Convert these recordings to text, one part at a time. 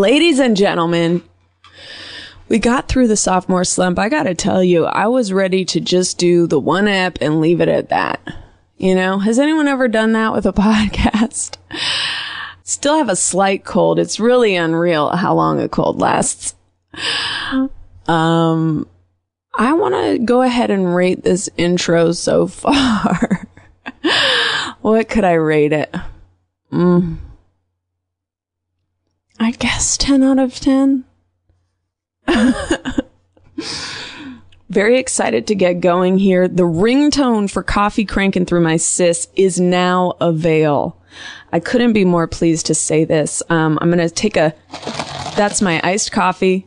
Ladies and gentlemen, we got through the sophomore slump. I gotta tell you, I was ready to just do the one app and leave it at that. You know, has anyone ever done that with a podcast? Still have a slight cold. It's really unreal how long a cold lasts. Um, I want to go ahead and rate this intro so far. what could I rate it? Mm. I guess 10 out of 10. Very excited to get going here. The ringtone for coffee cranking through my sis is now avail. I couldn't be more pleased to say this. Um, I'm going to take a, that's my iced coffee.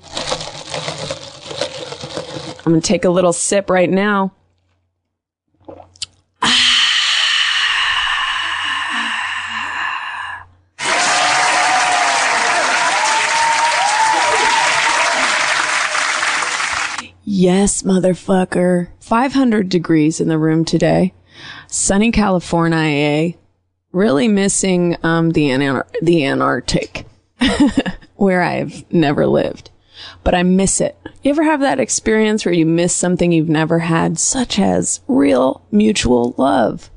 I'm going to take a little sip right now. Yes, motherfucker. 500 degrees in the room today. Sunny California. Really missing um, the Anar- the Antarctic, where I've never lived, but I miss it. You ever have that experience where you miss something you've never had, such as real mutual love?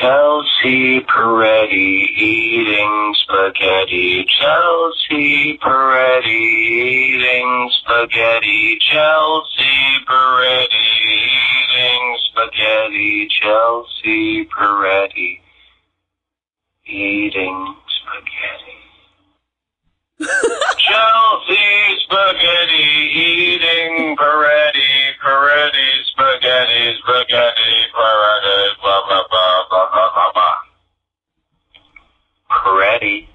Chelsea Peretti eating spaghetti. Chelsea Peretti eating spaghetti. Chelsea Peretti eating spaghetti. Chelsea Peretti eating spaghetti. Chelsea spaghetti eating Peretti. Peretti spaghetti. Spaghetti. Peretti. Blah, blah, blah, blah, blah, blah, blah. Peretti.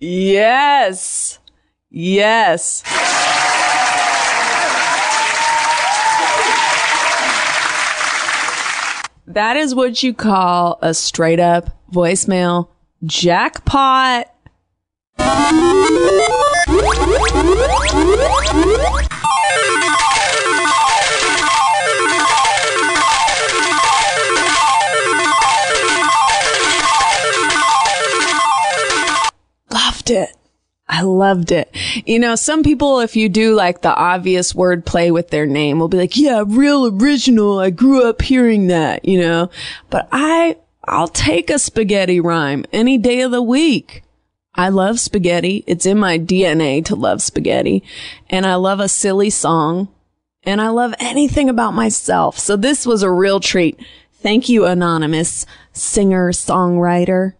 Yes. Yes. That is what you call a straight up voicemail jackpot. Loved it. I loved it. You know, some people, if you do like the obvious word play with their name, will be like, yeah, real original. I grew up hearing that, you know, but I, I'll take a spaghetti rhyme any day of the week. I love spaghetti. It's in my DNA to love spaghetti and I love a silly song and I love anything about myself. So this was a real treat. Thank you, anonymous singer, songwriter.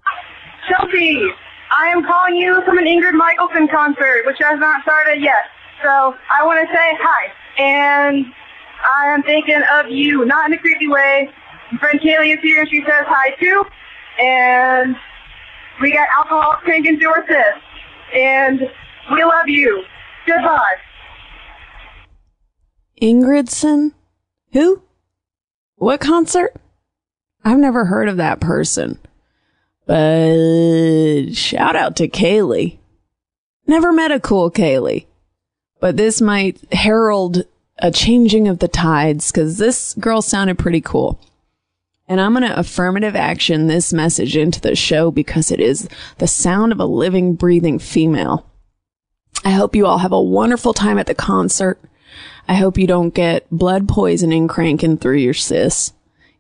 Chelsea, I am calling you from an Ingrid Michaelson concert, which has not started yet. So I want to say hi. And I am thinking of you, not in a creepy way. Friend Kaylee is here and she says hi too. And we got alcohol cranking through our sis. And we love you. Goodbye. Ingridson? Who? What concert? I've never heard of that person. But shout out to Kaylee. Never met a cool Kaylee. But this might herald a changing of the tides because this girl sounded pretty cool. And I'm going to affirmative action this message into the show because it is the sound of a living, breathing female. I hope you all have a wonderful time at the concert. I hope you don't get blood poisoning cranking through your sis.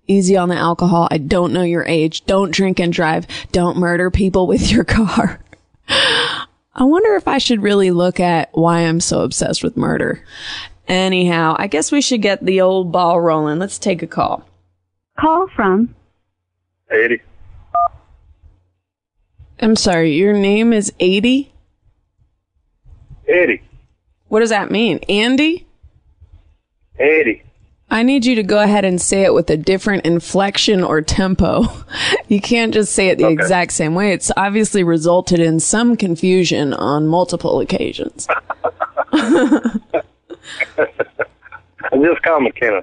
Easy on the alcohol. I don't know your age. Don't drink and drive. Don't murder people with your car. I wonder if I should really look at why I'm so obsessed with murder. Anyhow, I guess we should get the old ball rolling. Let's take a call. Call from 80. I'm sorry, your name is 80? 80. What does that mean? Andy? 80. I need you to go ahead and say it with a different inflection or tempo. You can't just say it the Okay. exact same way. It's obviously resulted in some confusion on multiple occasions. And just call McKenna.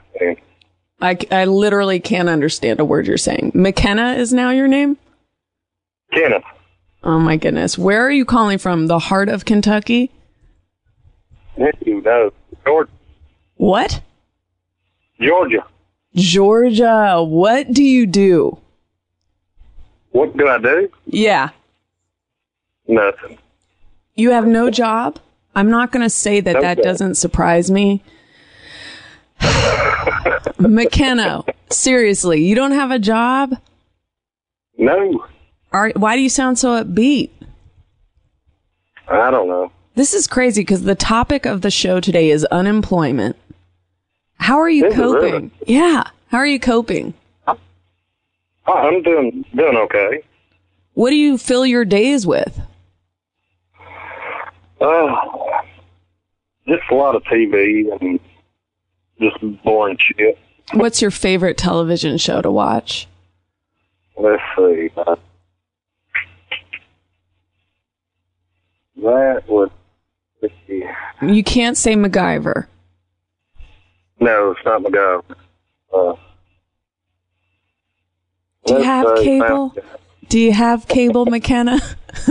I, I literally can't understand a word you're saying. McKenna is now your name? Kenneth. Oh my goodness. Where are you calling from? The heart of Kentucky? Know, Georgia. What? Georgia. Georgia. What do you do? What do I do? Yeah. Nothing. You have no job? I'm not going to say that No that job. doesn't surprise me. McKenna, seriously, you don't have a job? No. Are, why do you sound so upbeat? I don't know. This is crazy because the topic of the show today is unemployment. How are you Is it coping? Yeah. How are you coping? I'm doing doing okay. What do you fill your days with? Uh, just a lot of TV and just boring shit. What's your favorite television show to watch? Let's see. Uh, that would be. You can't say MacGyver. No, it's not guy. Uh, Do you have cable? Do you have cable, McKenna?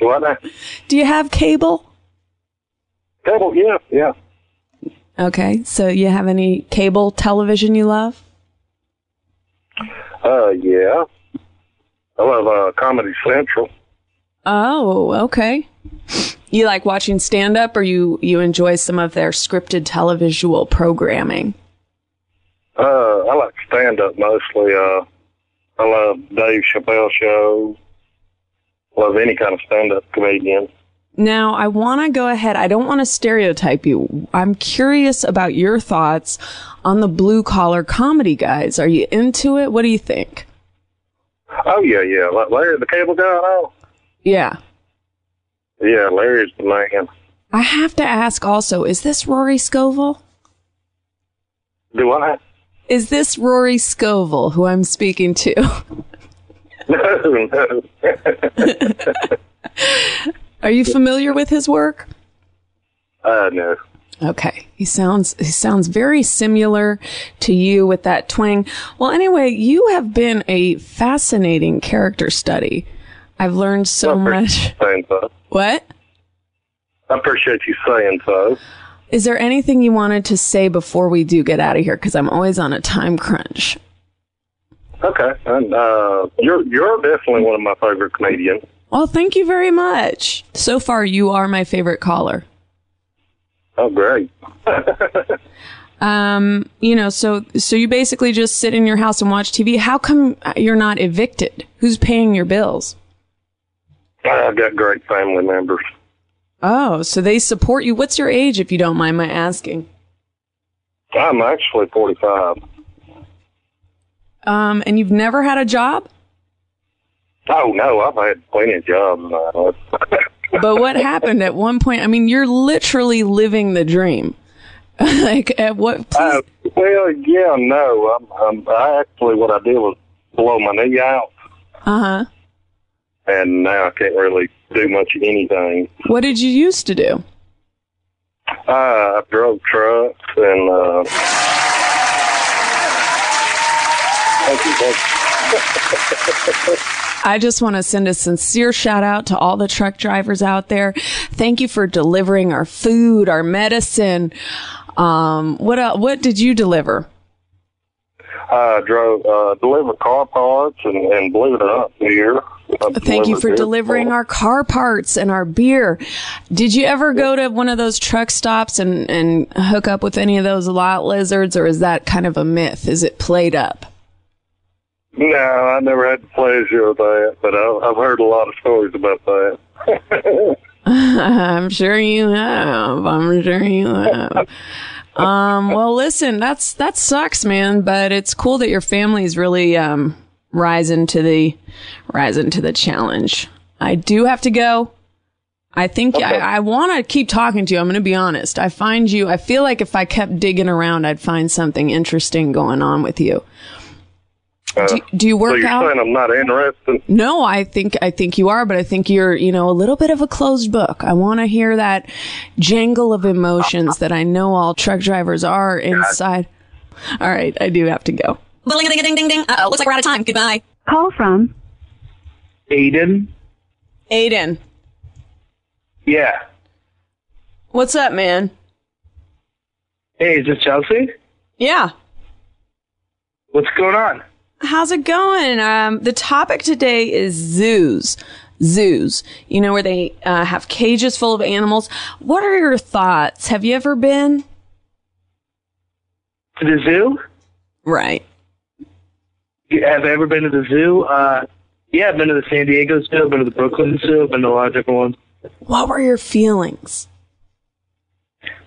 What? Do you have cable? Cable? Yeah, yeah. Okay, so you have any cable television you love? Uh, yeah. I love uh, Comedy Central. Oh, okay. You like watching stand up or you you enjoy some of their scripted televisual programming? Uh, I like stand up mostly. Uh, I love Dave Chappelle show. Love any kind of stand up comedian. Now, I want to go ahead. I don't want to stereotype you. I'm curious about your thoughts on the blue collar comedy guys. Are you into it? What do you think? Oh yeah, yeah. Larry the Cable Guy. Oh, Yeah. yeah. Larry's the man. I have to ask also, is this Rory Scovel? Do I? Is this Rory Scovel who I'm speaking to? No, no. Are you familiar with his work? uh, no. Okay. He sounds he sounds very similar to you with that twang. Well, anyway, you have been a fascinating character study. I've learned so much. saying so. What? I appreciate you saying so. Is there anything you wanted to say before we do get out of here cuz I'm always on a time crunch. Okay, and uh, you're you're definitely one of my favorite comedians. Well, thank you very much. So far you are my favorite caller. Oh, great. Um, you know, so so you basically just sit in your house and watch TV. How come you're not evicted? Who's paying your bills? I've got great family members. Oh, so they support you. What's your age, if you don't mind my asking? I'm actually 45. Um, and you've never had a job? Oh no, I've had plenty of jobs. But what happened at one point? I mean, you're literally living the dream. like, at what? Uh, well, yeah, no. I'm, I'm, I actually, what I did was blow my knee out, uh huh. and now I can't really do much of anything. What did you used to do? Uh, I drove trucks and. Uh, thank you, thank you. I just want to send a sincere shout out to all the truck drivers out there. Thank you for delivering our food, our medicine. Um, what what did you deliver? I drove, uh, delivered car parts and, and believe it or not, beer. Thank you for delivering our car parts and our beer. Did you ever go to one of those truck stops and, and hook up with any of those lot lizards, or is that kind of a myth? Is it played up? No, I never had the pleasure of that, but I, I've heard a lot of stories about that. I'm sure you have. I'm sure you have. Um, well, listen, that's that sucks, man. But it's cool that your family's really um, rising to the rising to the challenge. I do have to go. I think I, I want to keep talking to you. I'm going to be honest. I find you. I feel like if I kept digging around, I'd find something interesting going on with you. Do, do you so work you're out? saying I'm not interested? No, I think I think you are, but I think you're, you know, a little bit of a closed book. I want to hear that jangle of emotions that I know all truck drivers are inside. All right, I do have to go. Ding ding ding ding ding. Uh oh, looks like we're out of time. Goodbye. Call from Aiden? Aiden, Yeah. what's up, man? Hey, is this Chelsea? Yeah. What's going on? How's it going? Um, the topic today is zoos. zoos, you know, where they uh, have cages full of animals. What are your thoughts? Have you ever been? To the zoo? Right. Have I ever been to the zoo? Uh, yeah, I've been to the San Diego Zoo. I've been to the Brooklyn Zoo. I've been to a lot of different ones. What were your feelings?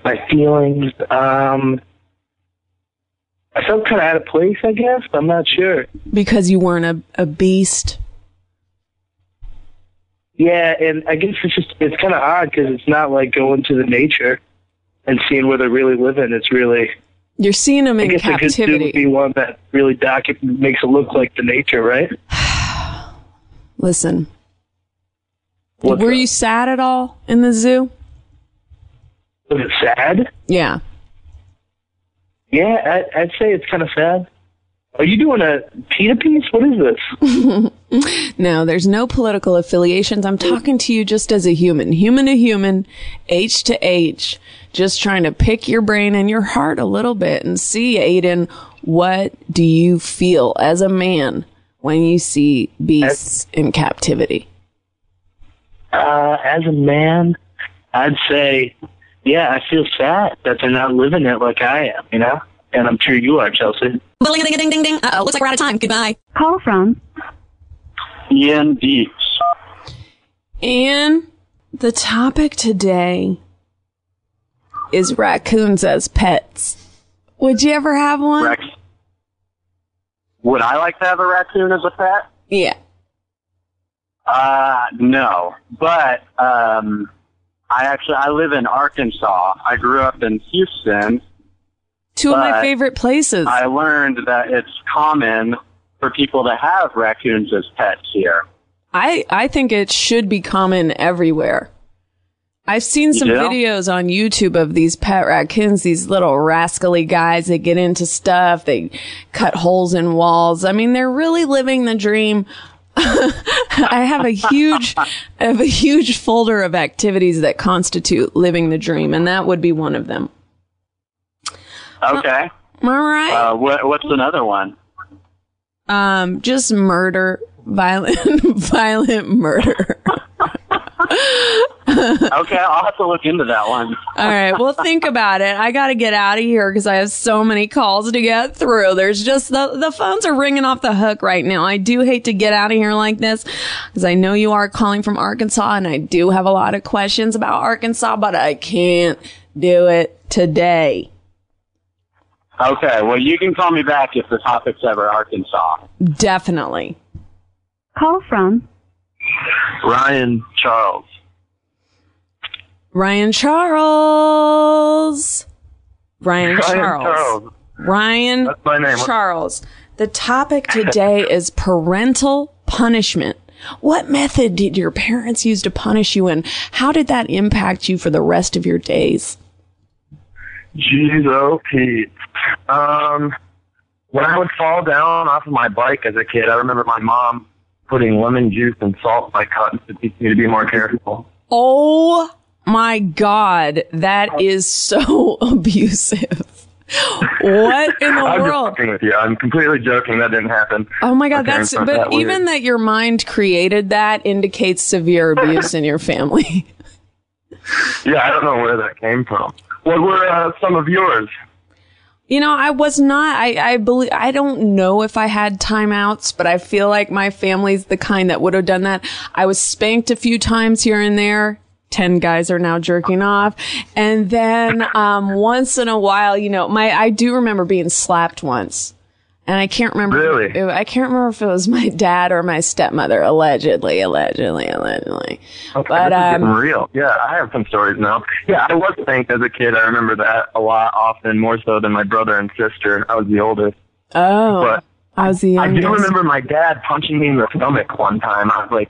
My feelings, um, I felt kind of out of place, I guess. But I'm not sure. Because you weren't a, a beast? Yeah, and I guess it's just, it's kind of odd because it's not like going to the nature and seeing where they're really living. It's really, You're seeing them I in guess a good zoo would captivity. be one that really docu- makes it look like the nature, right? Listen, What's were up? you sad at all in the zoo? Was it sad? Yeah. Yeah, I, I'd say it's kind of sad. Are you doing a PETA piece? What is this? No, there's no political affiliations. I'm talking to you just as a human, human to human, H to H, just trying to pick your brain and your heart a little bit and see, Aiden, what do you feel as a man when you see beasts in captivity? Uh, as a man, I'd say, yeah, I feel sad that they're not living it like I am, you know? And I'm sure you are, Chelsea. Ding ding ding ding ding. Uh oh, looks like we're out of time. Goodbye. Call from Ian Deeps. And the topic today is raccoons as pets. Would you ever have one? Rex. Would I like to have a raccoon as a pet? yeah. Uh, no. But, um, I actually, I live in Arkansas. I grew up in Houston. Two of my favorite places. I learned that it's common for people to have raccoons as pets here. I, I think it should be common everywhere. I've seen some videos on YouTube of these pet raccoons, these little rascally guys that get into stuff. They cut holes in walls. I mean, they're really living the dream. I have a huge, I have a huge folder of activities that constitute living the dream, and that would be one of them. Okay. All right. Uh, what, what's another one? Um, just murder, violent, violent murder. Okay, I'll have to look into that one. All right. Well, think about it. I got to get out of here because I have so many calls to get through. There's just the, the phones are ringing off the hook right now. I do hate to get out of here like this because I know you are calling from Arkansas and I do have a lot of questions about Arkansas, but I can't do it today. Okay, well, you can call me back if the topic's ever Arkansas. Definitely. Call from Ryan Charles. Ryan Charles. Ryan, Charles. Ryan That's my name. Charles. The topic today is parental punishment. What method did your parents use to punish you and how did that impact you for the rest of your days? Jeez, oh, Pete. Um, when I would fall down off of my bike as a kid, I remember my mom putting lemon juice and salt in my cuts to teach me to be more careful. Oh my God, that is so abusive. What in the I'm world? fucking with you. I'm completely joking. That didn't happen. Oh my God, My that's, but that even that your mind created that indicates severe abuse in your family. Yeah, I don't know where that came from. What were uh, some of yours? You know, I was not, I, I believe, I don't know if I had timeouts, but I feel like my family's the kind that would have done that. I was spanked a few times here and there. 10 guys are now jerking off. And then, um, once in a while, you know, my, I do remember being slapped once. And I can't remember. Really? I can't remember if it was my dad or my stepmother. Allegedly, allegedly, allegedly. Okay, But, um, real. Yeah, I have some stories now. Yeah, I was spanked as a kid. I remember that a lot, often more so than my brother and sister. I was the oldest. Oh, But I was the I youngest. do remember my dad punching me in the stomach one time. I was like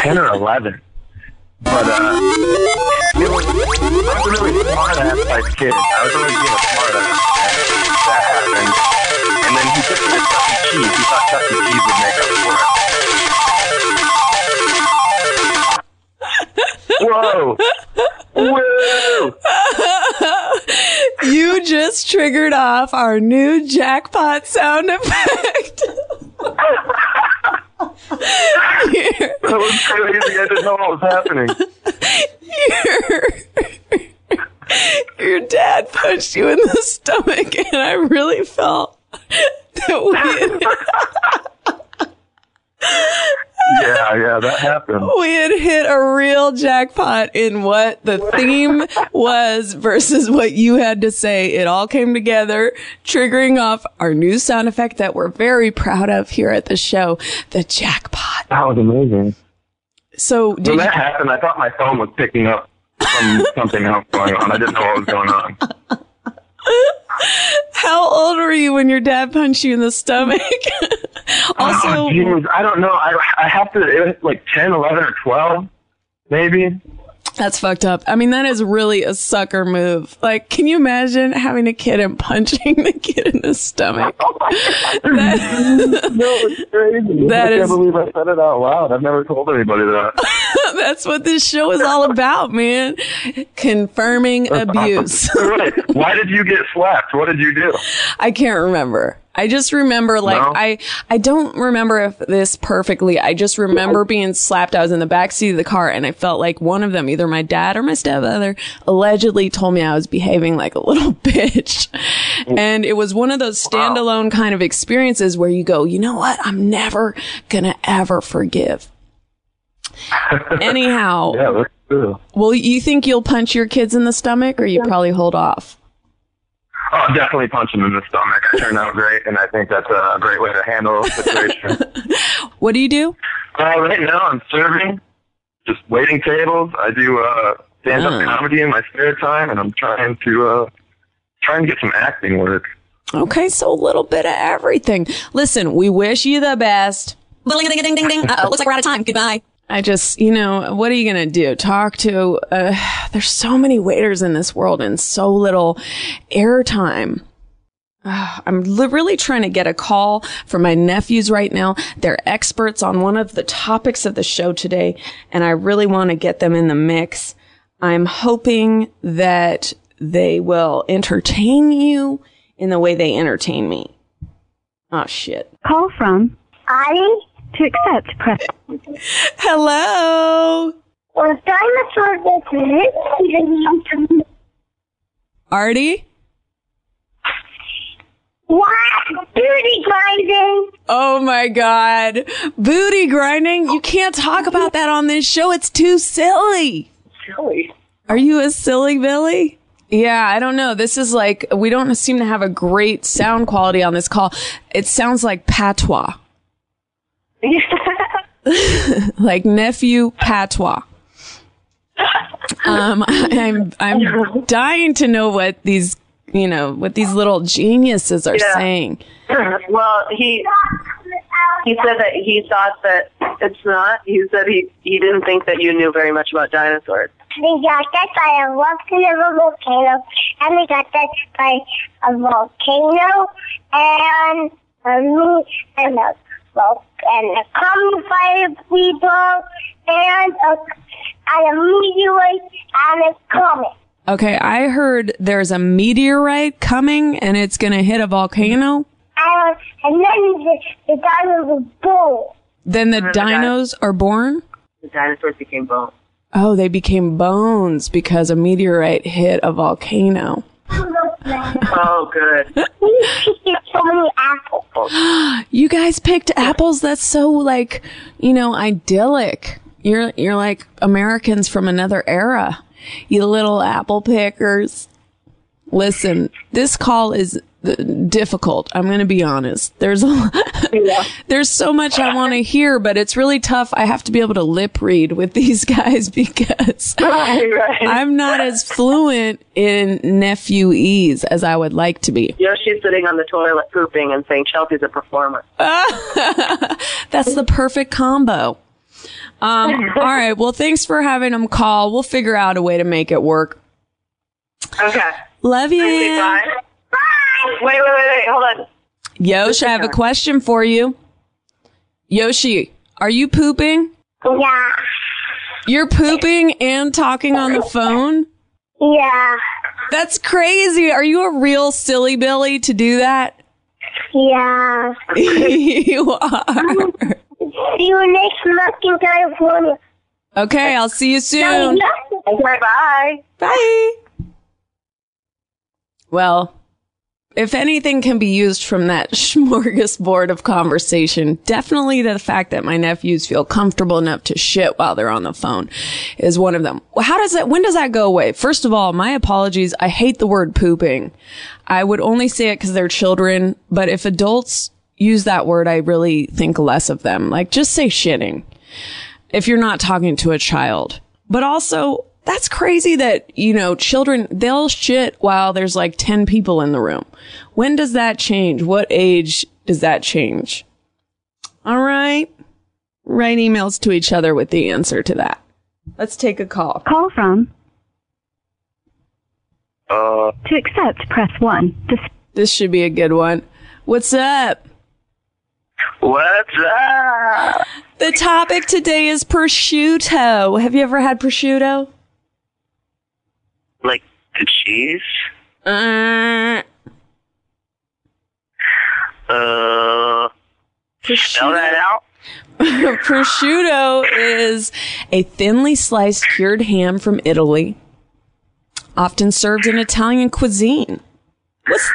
10 or 11. But, uh, it was, I was a really smart ass type kid. I was always being a smart ass. And that happened. And then he took me to Chuck E. Cheese. He thought Chuck E. Cheese would make up for it. Whoa! Whoa! You just triggered off our new jackpot sound effect. That was crazy. I didn't know what was happening. your, your dad punched you in the stomach, and I really felt that we Yeah, yeah, that happened. we had hit a real jackpot in what the theme was versus what you had to say. It all came together, triggering off our new sound effect that we're very proud of here at the show, the jackpot. That was amazing. So When did you, that happened, I thought my phone was picking up from something else going on. I didn't know what was going on. how old were you when your dad punched you in the stomach? Ah, also, oh, geez, I don't know. I, I have to, it was like 10, 11, or 12, maybe. That's fucked up. I mean, that is really a sucker move. Like, can you imagine having a kid and punching the kid in the stomach? That- No, it's crazy. That I is- can't believe I said it out loud. I've never told anybody that. that's what this show is all about, man. Confirming abuse. right. Why did you get slapped? What did you do? I can't remember. I just remember like No? I I don't remember if this perfectly. I just remember being slapped. I was in the back seat of the car and I felt like one of them, either my dad or my stepmother, allegedly told me I was behaving like a little bitch. And it was one of those standalone kind of experiences where you go, you know what? I'm never gonna ever forgive. Anyhow, Yeah, that's true. well, you think you'll punch your kids in the stomach or you probably hold off? Oh, definitely punch them in the stomach. I turned out great, and I think that's a great way to handle a situation. What do you do? uh, right now, I'm serving, just waiting tables. I do uh, stand-up Mm. comedy in my spare time, and I'm trying to uh, trying to get some acting work. Okay, so a little bit of everything. Listen, we wish you the best. Ding ding ding ding ding. Uh oh, looks like we're out of time. Goodbye. I just, you know, what are you going to do? Talk to, uh, there's so many waiters in this world and so little airtime. Uh, I'm li- really trying to get a call from my nephews right now. They're experts on one of the topics of the show today, and I really want to get them in the mix. I'm hoping that they will entertain you in the way they entertain me. Oh shit. Call from I to accept press Hello. was dinosaur business even Artie? What? Beauty grinding. Oh my God. Booty grinding? You can't talk about that on this show. It's too silly. Silly. Are you a silly Billy? Yeah, I don't know. This is like, we don't seem to have a great sound quality on this call. It sounds like patois. like nephew patois. Um, I'm, I'm dying to know what these, you know, what these little geniuses are Yeah. saying. well, he he said that he thought that it's not. He said he he didn't think that you knew very much about dinosaurs. We got that by a eruption of a volcano, and we got that by a volcano, and a moon, and a vol- and a common fire people, and a and a meteorite, and a comet. Okay, I heard there's a meteorite coming and it's going to hit a volcano. And, and then the, the dinosaurs were born. Then the uh, the dinos are born. The dinosaurs became bones. Oh, they became bones because a meteorite hit a volcano. Oh, good. We picked so many apples. You guys picked apples. That's so like, you know, idyllic. You're you're like Americans from another era. You little apple pickers. Listen, this call is uh, difficult. I'm going to be honest. There's a there's so much I want to hear, but it's really tough. I have to be able to lip read with these guys because right, right. I'm not as fluent in nephewese as I would like to be. Yoshi's sitting on the toilet pooping and saying Chelsea's a performer. That's the perfect combo. Um, all right. Well, thanks for having them call. We'll figure out a way to make it work. Okay. Love you. Bye. Bye. Wait, wait, wait, wait. Hold on. Yosh, I have a question for you. Yoshi, are you pooping? Yeah. You're pooping and talking on the phone? Yeah. That's crazy. Are you a real silly Billy to do that? Yeah. you are. See you next month in California. Okay, I'll see you soon. Okay, bye. Bye. Well, if anything can be used from that smorgasbord of conversation, definitely the fact that my nephews feel comfortable enough to shit while they're on the phone is one of them. How does that, when does that go away? First of all, my apologies. I hate the word pooping. I would only say it because they're children, but if adults use that word, I really think less of them. Like just say shitting if you're not talking to a child. But also, that's crazy that, you know, children, they'll shit while there's like 10 people in the room. When does that change? What age does that change? All right. Write emails to each other with the answer to that. Let's take a call. Call from. Uh, To accept, press 1. To This should be a good one. What's up? what's up? The topic today is prosciutto. Have you ever had prosciutto? The cheese? Uh, Uh, spell that out. prosciutto is a thinly sliced cured ham from Italy, often served in Italian cuisine. What's,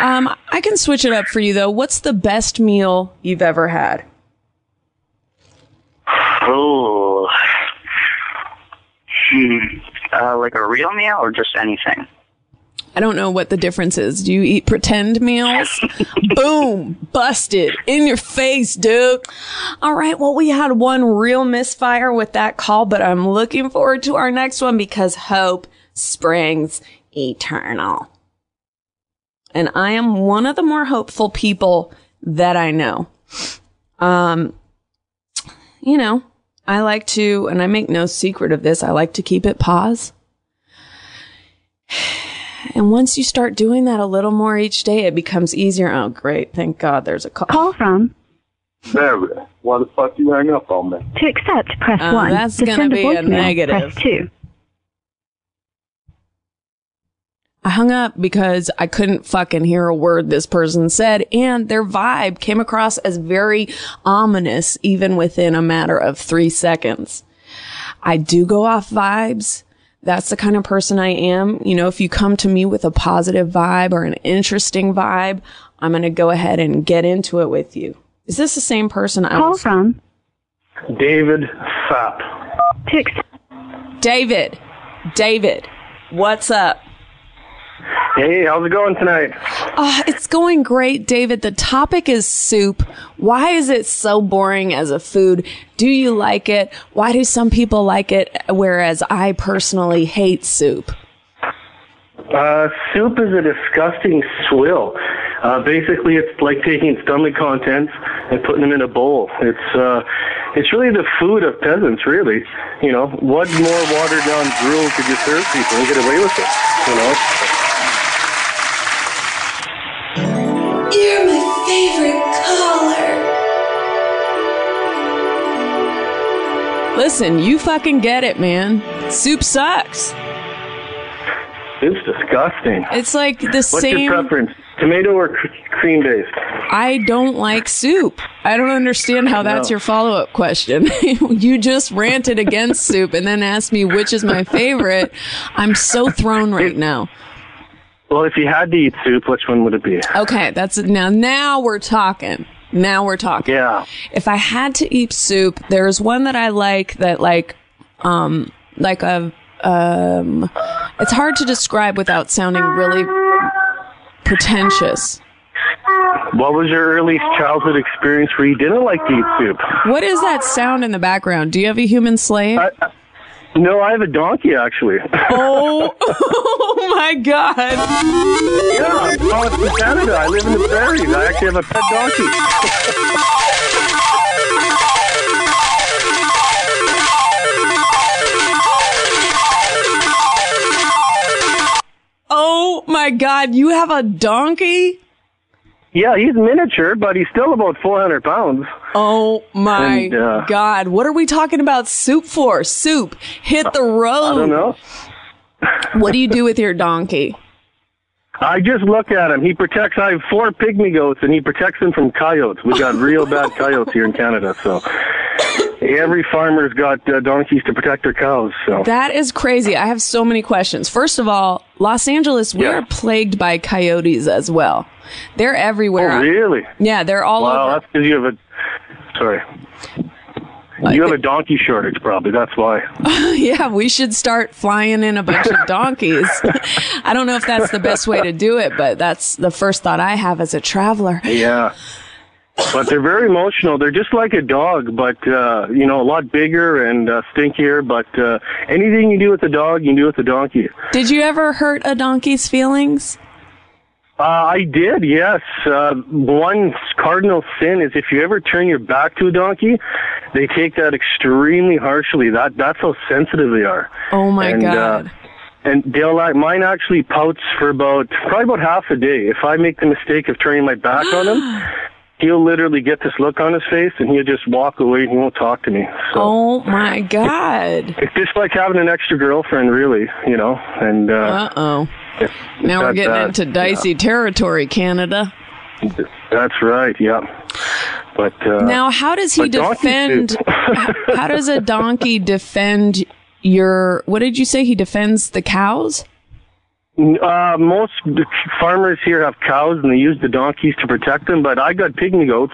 um, I can switch it up for you though. What's the best meal you've ever had? Oh. Hmm. Uh, like a real meal or just anything? I don't know what the difference is. Do you eat pretend meals? Boom! Busted in your face, dude. All right. Well, we had one real misfire with that call, but I'm looking forward to our next one because hope springs eternal. And I am one of the more hopeful people that I know. Um, you know, I like to, and I make no secret of this, I like to keep it pause. And once you start doing that a little more each day, it becomes easier. Oh, great. Thank God there's a call. call from. There, why the fuck you hang up on me? To accept, press Oh, 1. that's to gonna send be a voicemail, negative. Press 2. I hung up because I couldn't fucking hear a word this person said and their vibe came across as very ominous even within a matter of three seconds. I do go off vibes. That's the kind of person I am. You know, if you come to me with a positive vibe or an interesting vibe, I'm going to go ahead and get into it with you. Is this the same person I Call was? from. David Fapp. To. David. David. What's up? Hey, how's it going tonight? Uh, it's going great, David. The topic is soup. Why is it so boring as a food? Do you like it? Why do some people like it, whereas I personally hate soup? Uh, soup is a disgusting swill. Uh, basically, it's like taking stomach contents and putting them in a bowl. It's uh, it's really the food of peasants, really. You know, what more watered down gruel could you serve people and get away with it? You know. Listen, you fucking get it, man. Soup sucks. It's disgusting. It's like the What's same. your preference? Tomato or cr- cream based? I don't like soup. I don't understand how that's No. your follow up question. you just ranted against soup and then asked me which is my favorite. I'm so thrown right now. Well, if you had to eat soup, which one would it be? Okay, that's it. now. Now we're talking. Now we're talking. Yeah. If I had to eat soup, there's one that I like that like, um, like a, um, it's hard to describe without sounding really pretentious. What was your earliest childhood experience where you didn't like to eat soup? What is that sound in the background? Do you have a human slave? No, I have a donkey actually. oh, oh my god. yeah, I'm from Canada. I live in the prairies. I actually have a pet donkey. Oh my god, you have a donkey? Yeah, he's miniature, but he's still about 400 pounds. Oh my And, uh, god. What are we talking about soup for? Soup. Hit the road. I don't know. What do you do with your donkey? I just look at him. He protects. I have four pygmy goats, and he protects them from coyotes. We got real bad coyotes here in Canada, so every farmer's got uh, donkeys to protect their cows. So That is crazy. I have so many questions. First of all, Los Angeles, we Yeah. are plagued by coyotes as well. They're everywhere. oh, really? Yeah, they're all Wow, over. that's because you have a. Sorry. You have a donkey shortage, probably. That's why. yeah, we should start flying in a bunch of donkeys. I don't know if that's the best way to do it, but that's the first thought I have as a traveler. Yeah. But they're very emotional. They're just like a dog, but uh, you know, a lot bigger and uh, stinkier. But uh, anything you do with a dog, you can do with a donkey. Did you ever hurt a donkey's feelings? Uh, I did, yes. Uh, one cardinal sin is if you ever turn your back to a donkey, they take that extremely harshly. That that's how sensitive they are. Oh my And, uh, god. And they'll like mine actually pouts for about probably about half a day. If I make the mistake of turning my back on him, he'll literally get this look on his face and he'll just walk away and he won't talk to me. So oh my god. it's just like having an extra girlfriend, really, you know. And uh, oh. Now we're getting that- into dicey territory, Canada. That's right, yeah. But uh, Now, how does he defend? do. how does a donkey defend your? What did you say? He defends the cows. Uh, most farmers here have cows and they use the donkeys to protect them, but I got pygmy goats.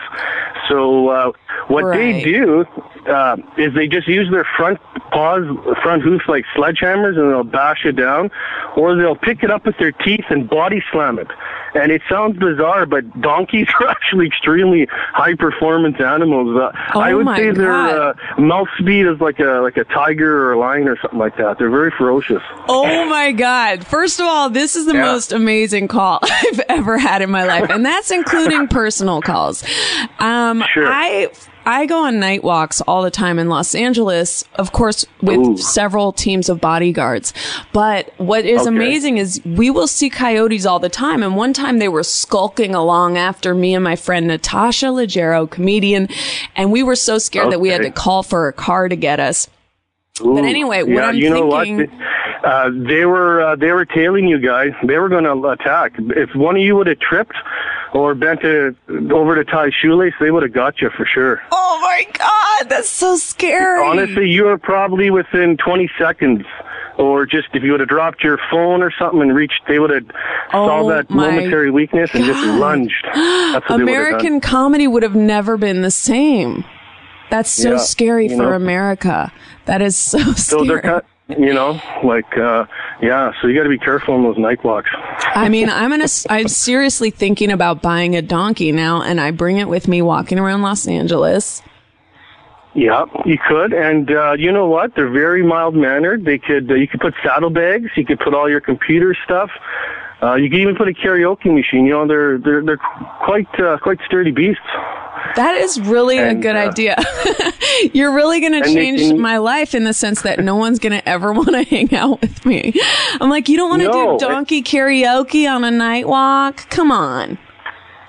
So uh, what they do uh, is they just use their front paws, front hoofs like sledgehammers, and they'll bash it down, or they'll pick it up with their teeth and body slam it. And it sounds bizarre, but donkeys are actually extremely high performance animals. Uh, Oh I would say their uh, mouth speed is like a like a tiger or a lion or something like that. They're very ferocious. Oh my God. First of all, this is the Yeah. most amazing call I've ever had in my life. And that's including personal calls. Um, Sure. I, I go on night walks all the time in Los Angeles, of course, with Ooh. several teams of bodyguards. But what is Okay. amazing is we will see coyotes all the time. And one time they were skulking along after me and my friend Natasha Leggero, comedian. And we were so scared that we had to call for a car to get us. Ooh, anyway, what yeah, I'm you know thinking- what? Uh, they were uh, they were tailing you guys. They were going to attack. If one of you would have tripped or bent it over to tie shoelace, they would have got you for sure. Oh my God. That's so scary. Honestly, you were probably within 20 seconds. Or just if you would have dropped your phone or something and reached, they would have Oh saw that momentary weakness and just lunged. That's what they would have American comedy would have never been the same. That's so Yeah, scary for know. America. That is so So scary. You know, like, uh, yeah, so you got to be careful on those night walks. I mean, I'm gonna. I'm seriously thinking about buying a donkey now, and I bring it with me walking around Los Angeles. Yeah, you could, and uh, you know what? They're very mild mannered. They could uh, you could put saddlebags. You could put all your computer stuff. Uh, you can even put a karaoke machine. You know, they're they're they're quite uh, quite sturdy beasts. That is really a good uh, idea. You're really going to change can- my life in the sense that no one's going to ever want to hang out with me. I'm like, you don't want to No, do donkey karaoke on a night walk? Come on.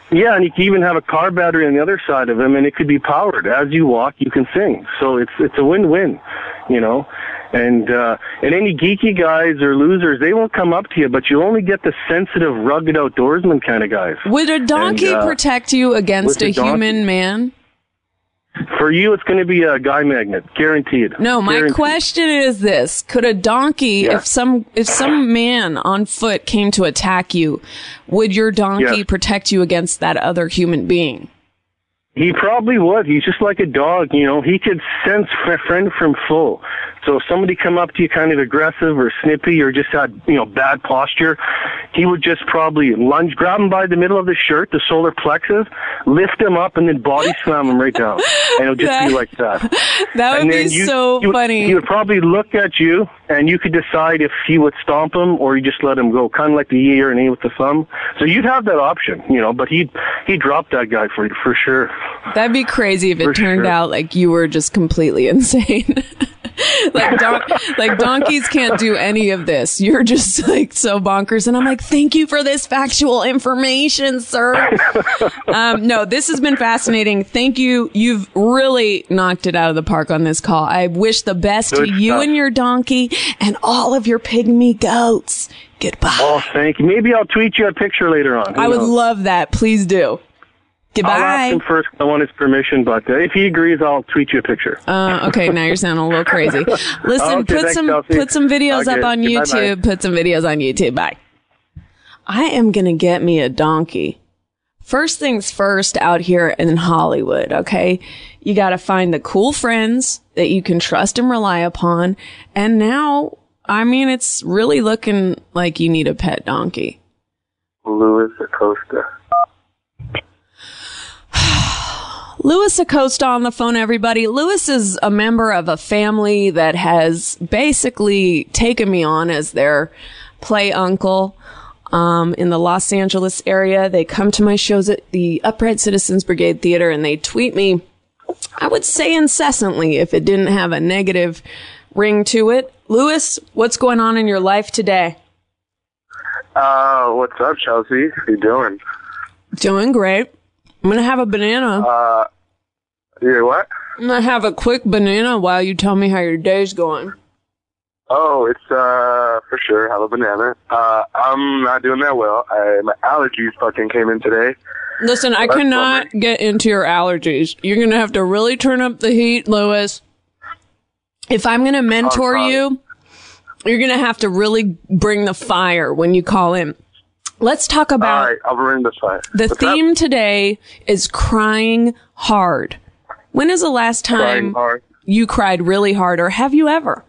Yeah, and you can even have a car battery on the other side of them, and it could be powered. As you walk, you can sing. So it's it's a win-win, you know. And uh, and any geeky guys or losers, they won't come up to you, but you only get the sensitive, rugged outdoorsman kind of guys. Would a donkey uh, protect you against a a human man? For you, it's going to be a guy magnet, guaranteed. No, my Guaranteed. question is this: Could a donkey, Yeah. if some if some man on foot came to attack you, would your donkey Yeah. protect you against that other human being? He probably would. He's just like a dog, you know. He could sense fr- friend from foe. So if somebody come up to you kind of aggressive or snippy or just had, you know, bad posture, he would just probably lunge, grab him by the middle of the shirt, the solar plexus, lift him up, and then body slam him right down. And it'll just That- be like that. That would be you, so you funny. He would probably look at you, and you could decide if you would stomp him or you just let him go, kind of like the E or an A with the thumb. So you'd have that option, you know. But he'd he'd drop that guy for for sure. That'd be crazy if it For turned sure. out like you were just completely insane. like don- like donkeys can't do any of this. You're just like so bonkers, and I'm like, thank you for this factual information, sir. um, no, this has been fascinating. Thank you. You've really knocked it out of the park on this call. I wish the best Good to you stuff. and your donkey and all of your pygmy goats. Goodbye. Oh, thank you. Maybe I'll tweet you a picture later on. Who I would love that. Please do. I'll ask him first. I want his permission, but uh, if he agrees, I'll tweet you a picture. Uh, okay, now you're sounding a little crazy. Listen, Okay, put thanks, some Chelsea. put some videos Okay, up on bye-bye. YouTube. Put some videos on YouTube. Bye. I am gonna get me a donkey. First things first out here in Hollywood, okay? You gotta find the cool friends that you can trust and rely upon. And now, I mean, it's really looking like you need a pet donkey. Louis Acosta. Louis Acosta on the phone, everybody. Louis is a member of a family that has basically taken me on as their play uncle um, in the Los Angeles area. They come to my shows at the Upright Citizens Brigade Theater and they tweet me, I would say incessantly if it didn't have a negative ring to it. Louis, what's going on in your life today? Uh, what's up, Chelsea? How you doing? Doing great. I'm going to have a banana. Uh, yeah, what? I'm going to have a quick banana while you tell me how your day's going. Oh, it's uh for sure. Have a banana. Uh, I'm not doing that well. I, my allergies fucking came in today. Listen, I That's cannot get into your allergies. You're going to have to really turn up the heat, Lewis. If I'm going to mentor sorry. you, you're going to have to really bring the fire when you call in. Let's talk about right, I'll bring this fire. the What's up? theme today is crying hard. When is the last time you cried really hard or have you ever?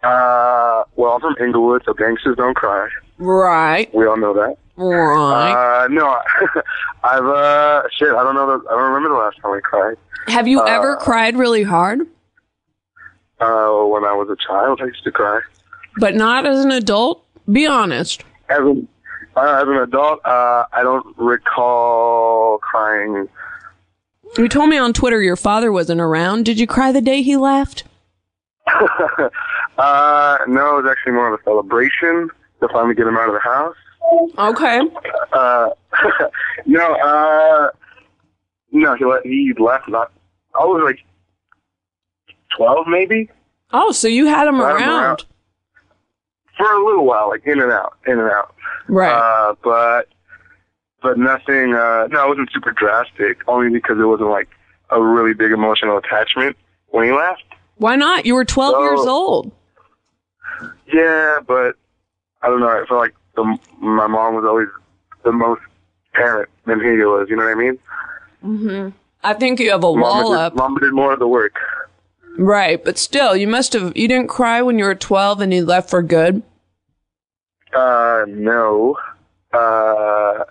Uh, well, I'm from Inglewood, so gangsters don't cry. Right. We all know that. Right. Uh, no, I've uh, shit. I don't know. The, I don't remember the last time I cried. have you uh, ever cried really hard? Uh, when I was a child, I used to cry. But not as an adult? Be honest. As an uh, as an adult, uh, I don't recall crying. You told me on Twitter your father wasn't around. Did you cry the day he left? uh, no, it was actually more of a celebration to finally get him out of the house. Okay. Uh, no, uh, no, he le- he left. Not, I was like twelve, maybe, Oh, so you had him Had him around. around. for a little while, like in and out, in and out. Right. Uh, but but nothing. Uh, no, it wasn't super drastic. Only because it wasn't like a really big emotional attachment when he left. Why not? You were 12 So- years old. Yeah, but I don't know. I feel like the, my mom was always the most parent than he was. You know what I mean? hmm I think you have a Mama wall did, up. Mama did more of the work. Right. But still, you must have, you didn't cry when you were 12 and you left for good. Uh, no. Uh,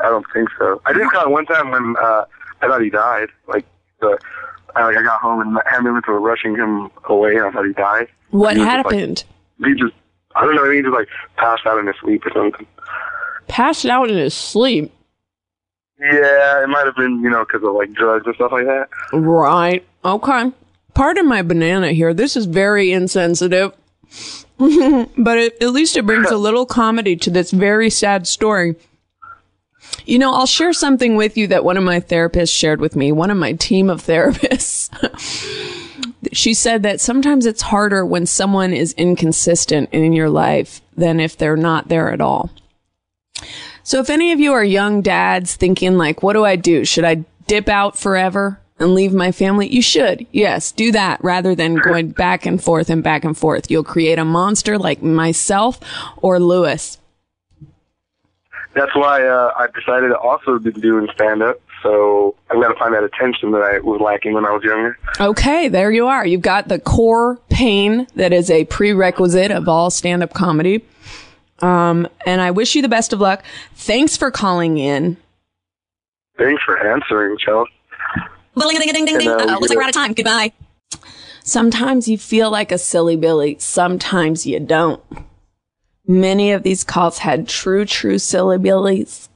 I don't think so. I did cry one time when uh, I thought he died. Like the, I, like I got home and the ambulance were rushing him away, and I thought he died. What He was just, like- happened? He just, I don't know. He just like passed out in his sleep or something. Passed out in his sleep. Yeah, it might have been, you know, because of like drugs or stuff like that. Right. Okay. Pardon my banana here. This is very insensitive. but it, at least it brings a little comedy to this very sad story. You know, I'll share something with you that one of my therapists shared with me, one of my team of therapists. she said that sometimes it's harder when someone is inconsistent in your life than if they're not there at all. So if any of you are young dads thinking like, what do I do? Should I dip out forever and leave my family? You should. Yes, do that rather than going back and forth and back and forth. You'll create a monster like myself or Lewis. That's why uh, I decided to also be doing stand up. So I've got to find that attention that I was lacking when I was younger. Okay, there you are. You've got the core pain that is a prerequisite of all stand up comedy. Um, and I wish you the best of luck. Thanks for calling in. Thanks for answering, Chelsea. Ding, ding, ding, ding, ding. Uh-oh, looks like we're out of time. Goodbye. Sometimes you feel like a silly Billy. Sometimes you don't. Many of these calls had true, true silly Billies,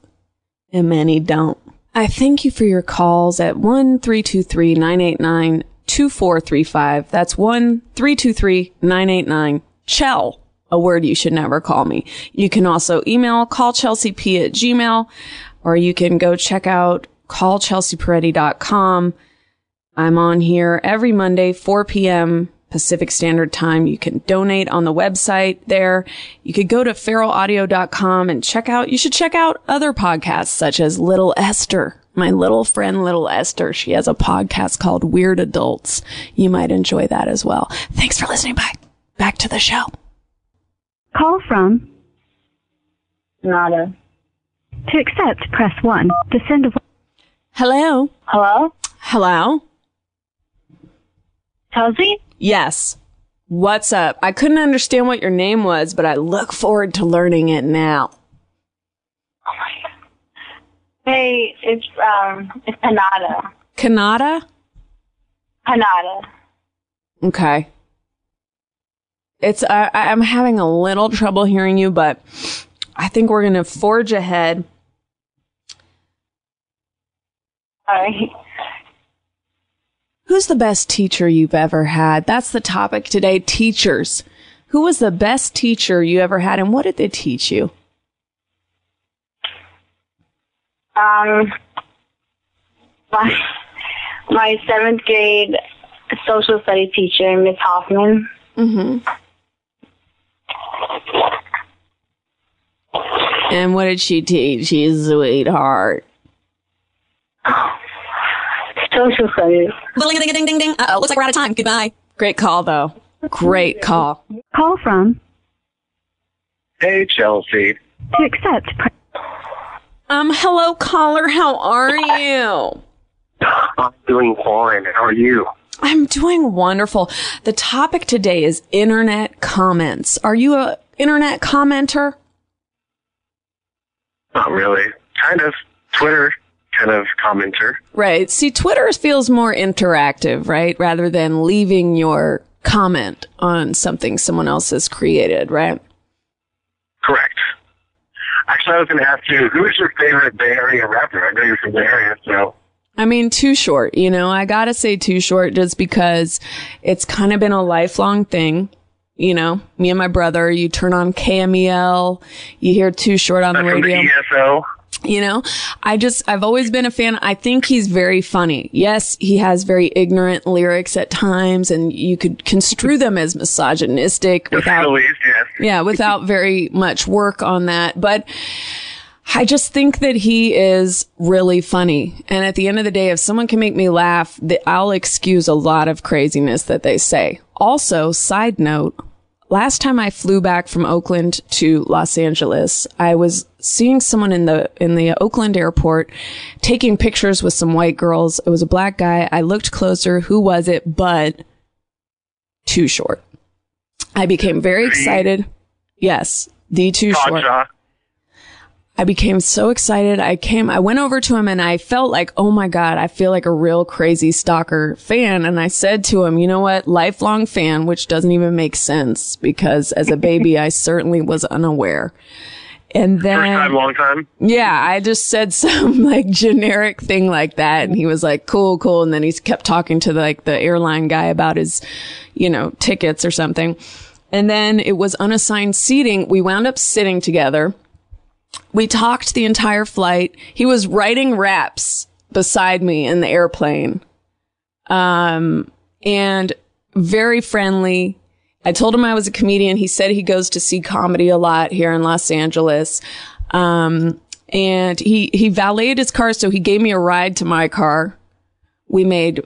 and many don't. I thank you for your calls at 1 323 989 2435. That's 1 323 989 Chell, a word you should never call me. You can also email callchelseap at gmail, or you can go check out callchelseaperetti.com. I'm on here every Monday, 4 p.m. Pacific Standard Time. You can donate on the website there. You could go to feralaudio.com and check out, you should check out other podcasts such as Little Esther. My little friend, Little Esther. She has a podcast called Weird Adults. You might enjoy that as well. Thanks for listening. Bye. Back to the show. Call from. Nada. To accept, press 1. To send a. Hello. Hello? Hello. Chelsea? Yes. What's up? I couldn't understand what your name was, but I look forward to learning it now. Oh my Hey, it's um it's Panada. Kanata? Panada. Okay. It's I, I'm having a little trouble hearing you, but I think we're gonna forge ahead. Alright. Who's the best teacher you've ever had? That's the topic today. Teachers. Who was the best teacher you ever had, and what did they teach you? Um my my seventh grade social study teacher, Miss Hoffman. Mm-hmm. And what did she teach you, sweetheart? Social studies. Ding ding ding ding ding. Uh oh, looks like we're out of time. Goodbye. Great call, though. Great call. Call from. Hey, Chelsea. To accept. Um, hello, caller. How are you? I'm doing fine. How are you? I'm doing wonderful. The topic today is internet comments. Are you a internet commenter? Not really. Kind of. Twitter kind of commenter. Right. See, Twitter feels more interactive, right? Rather than leaving your comment on something someone else has created, right? Correct. Actually, I was going to ask you, who is your favorite Bay Area rapper? I know you're from the area, so. I mean, Too Short, you know, I gotta say Too Short just because it's kind of been a lifelong thing. You know, me and my brother, you turn on KMEL, you hear Too Short on the That's from the radio. ESO. You know, I just, I've always been a fan. I think he's very funny. Yes, he has very ignorant lyrics at times and you could construe them as misogynistic without, Phillies, yes. yeah, without very much work on that. But I just think that he is really funny. And at the end of the day, if someone can make me laugh, I'll excuse a lot of craziness that they say. Also, side note, last time I flew back from Oakland to Los Angeles, I was seeing someone in the, in the Oakland airport taking pictures with some white girls. It was a black guy. I looked closer. Who was it? But Too Short. I became very excited. Yes, the Too Short. I became so excited. I came, I went over to him and I felt like, oh my God, I feel like a real crazy stalker fan. And I said to him, you know what? Lifelong fan, which doesn't even make sense because as a baby, I certainly was unaware. And First time, then, long time. yeah, I just said some like generic thing like that. And he was like, cool, cool. And then he kept talking to like the airline guy about his, you know, tickets or something. And then it was unassigned seating. We wound up sitting together. We talked the entire flight. He was writing raps beside me in the airplane. Um, and very friendly. I told him I was a comedian. He said he goes to see comedy a lot here in Los Angeles. Um, and he, he valeted his car. So he gave me a ride to my car. We made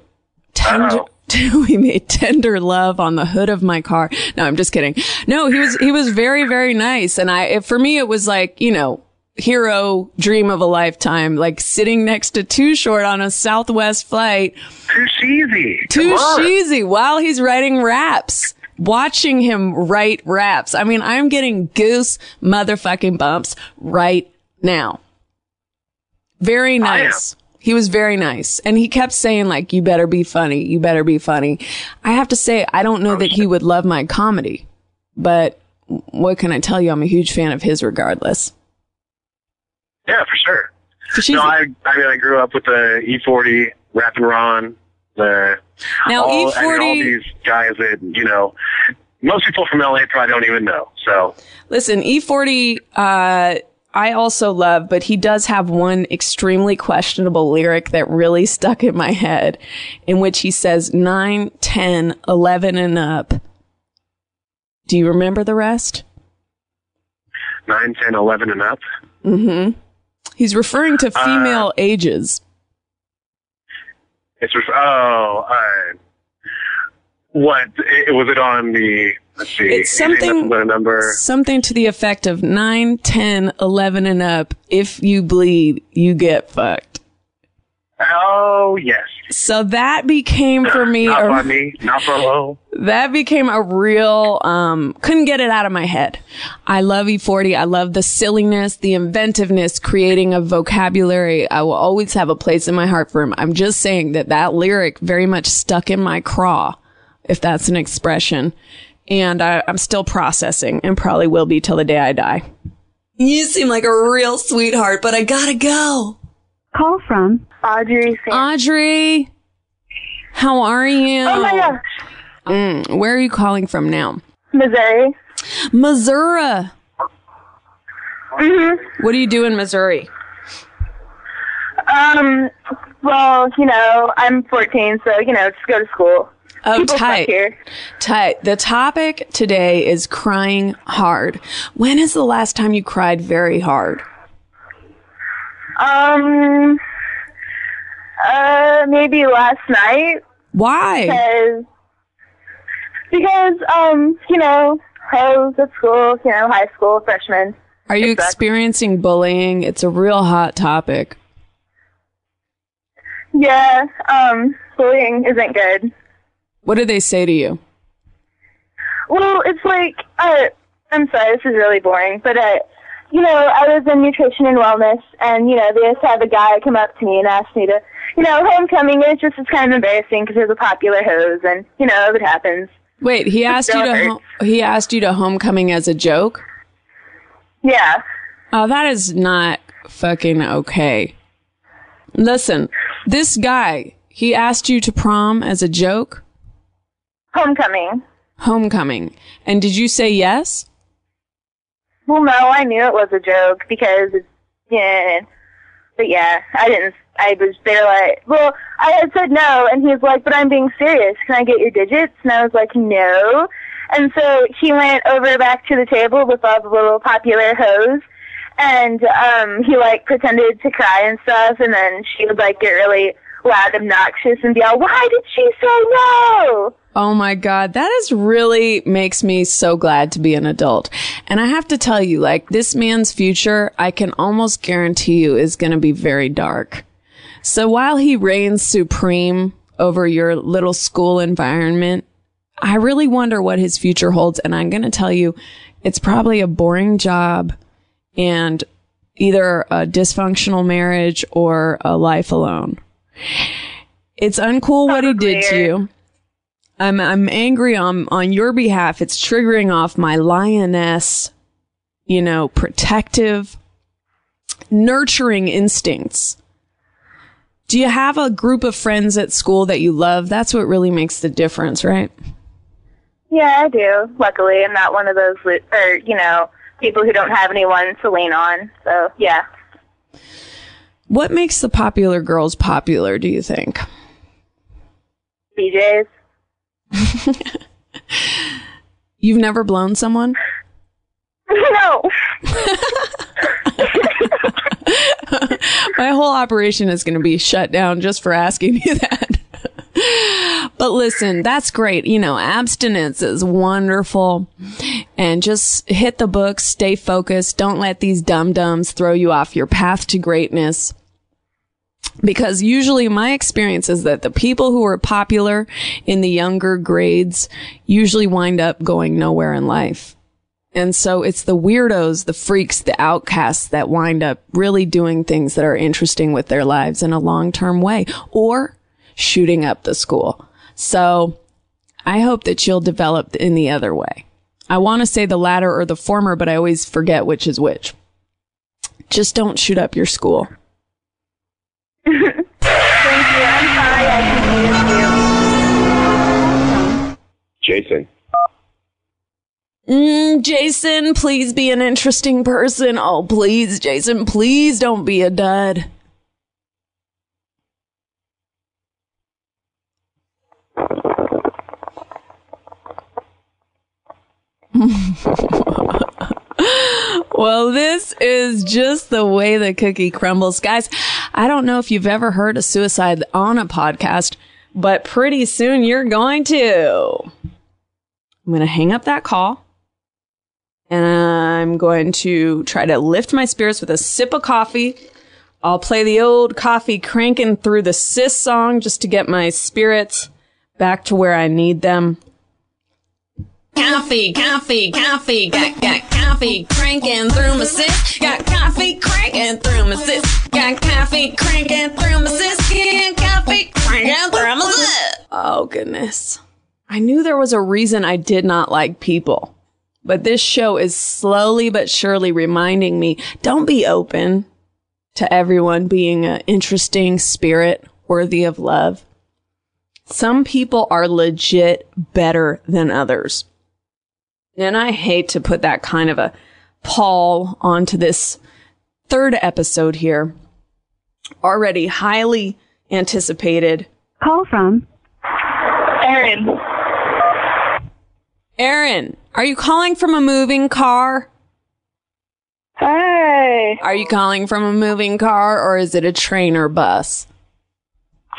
tender, we made tender love on the hood of my car. No, I'm just kidding. No, he was, he was very, very nice. And I, for me, it was like, you know, hero dream of a lifetime, like sitting next to Too Short on a Southwest flight, Too cheesy. too cheesy while he's writing raps. Watching him write raps. I mean, I'm getting goose motherfucking bumps right now. Very nice. He was very nice. And he kept saying like, you better be funny. You better be funny. I have to say, I don't know that he would love my comedy, but what can I tell you? I'm a huge fan of his regardless. Yeah, for sure. For No, I, I mean, I grew up with the E40, Rap and Ron, the Now, all, I mean, all E40 these guys that you know, most people from LA probably don't even know. So Listen, E40, uh, I also love, but he does have one extremely questionable lyric that really stuck in my head in which he says 9, 10, 11 and up. Do you remember the rest? 9, 10, 11 and up. Mm-hmm. He's referring to female ages. It's just, oh, uh, what it, was it on the? Let's see. It's something- number. Something to the effect of 9, 10, 11 and up. If you bleed, you get fucked. Oh yes. So that became for me Not a- by me. Not for low. that became a real um couldn't get it out of my head i love e40 i love the silliness the inventiveness creating a vocabulary i will always have a place in my heart for him i'm just saying that that lyric very much stuck in my craw if that's an expression and I, i'm still processing and probably will be till the day i die you seem like a real sweetheart but i gotta go Call from Audrey. audrey how are you Oh my gosh. Mm, where are you calling from now Missouri. Missouri. Mm-hmm. What do you do in Missouri? Um, well, you know, I'm 14, so, you know, just go to school. Oh, People tight. here. Tight. The topic today is crying hard. When is the last time you cried very hard? Um, uh, maybe last night. Why? Because, because, um, you know, I was at school, you know, high school, freshman. Are you sucks. experiencing bullying? It's a real hot topic. Yeah, um, bullying isn't good. What do they say to you? Well, it's like, uh, I'm sorry, this is really boring, but, uh, you know, I was in nutrition and wellness, and, you know, they just had a guy come up to me and ask me to, you know, homecoming, it's just, it's kind of embarrassing because there's a popular hose, and, you know, it happens. Wait, he asked you to Don't hom- he asked you to homecoming as a joke? Yeah. Oh, that is not fucking okay. Listen, this guy, he asked you to prom as a joke? Homecoming. Homecoming. And did you say yes? Well, no, I knew it was a joke because, it's, yeah, but yeah, I didn't, I was there like, well, I had said no, and he was like, but I'm being serious. Can I get your digits? And I was like, no. And so he went over back to the table with all the little popular hoes, and um, he like pretended to cry and stuff, and then she would like get really loud, obnoxious, and be all, why did she say no? Oh my God. That is really makes me so glad to be an adult. And I have to tell you, like this man's future, I can almost guarantee you is going to be very dark. So while he reigns supreme over your little school environment, I really wonder what his future holds. And I'm going to tell you, it's probably a boring job and either a dysfunctional marriage or a life alone. It's uncool what he did to you. I'm I'm angry on on your behalf. It's triggering off my lioness, you know, protective, nurturing instincts. Do you have a group of friends at school that you love? That's what really makes the difference, right? Yeah, I do. Luckily, I'm not one of those, or you know, people who don't have anyone to lean on. So yeah. What makes the popular girls popular, do you think? BJ's. You've never blown someone? no. My whole operation is going to be shut down just for asking you that. but listen, that's great. You know, abstinence is wonderful. And just hit the books, stay focused. Don't let these dum dums throw you off your path to greatness. Because usually my experience is that the people who are popular in the younger grades usually wind up going nowhere in life. And so it's the weirdos, the freaks, the outcasts that wind up really doing things that are interesting with their lives in a long-term way or shooting up the school. So I hope that you'll develop in the other way. I want to say the latter or the former, but I always forget which is which. Just don't shoot up your school. Thank you. I'm sorry I confused you. Jason. Mm, Jason, please be an interesting person. Oh, please, Jason, please don't be a dud. well, this is just the way the cookie crumbles. Guys, I don't know if you've ever heard of suicide on a podcast, but pretty soon you're going to. I'm going to hang up that call and I'm going to try to lift my spirits with a sip of coffee. I'll play the old coffee cranking through the sis song just to get my spirits back to where I need them. Coffee, coffee, coffee, got, got coffee cranking through my sis. Got coffee cranking through my sis. Got coffee cranking through my sis. Got coffee cranking through my sis. Oh, goodness. I knew there was a reason I did not like people. But this show is slowly but surely reminding me don't be open to everyone being an interesting spirit worthy of love. Some people are legit better than others. And I hate to put that kind of a pall onto this third episode here. Already highly anticipated. Call from Aaron. Aaron, are you calling from a moving car? Hey. Are you calling from a moving car or is it a train or bus?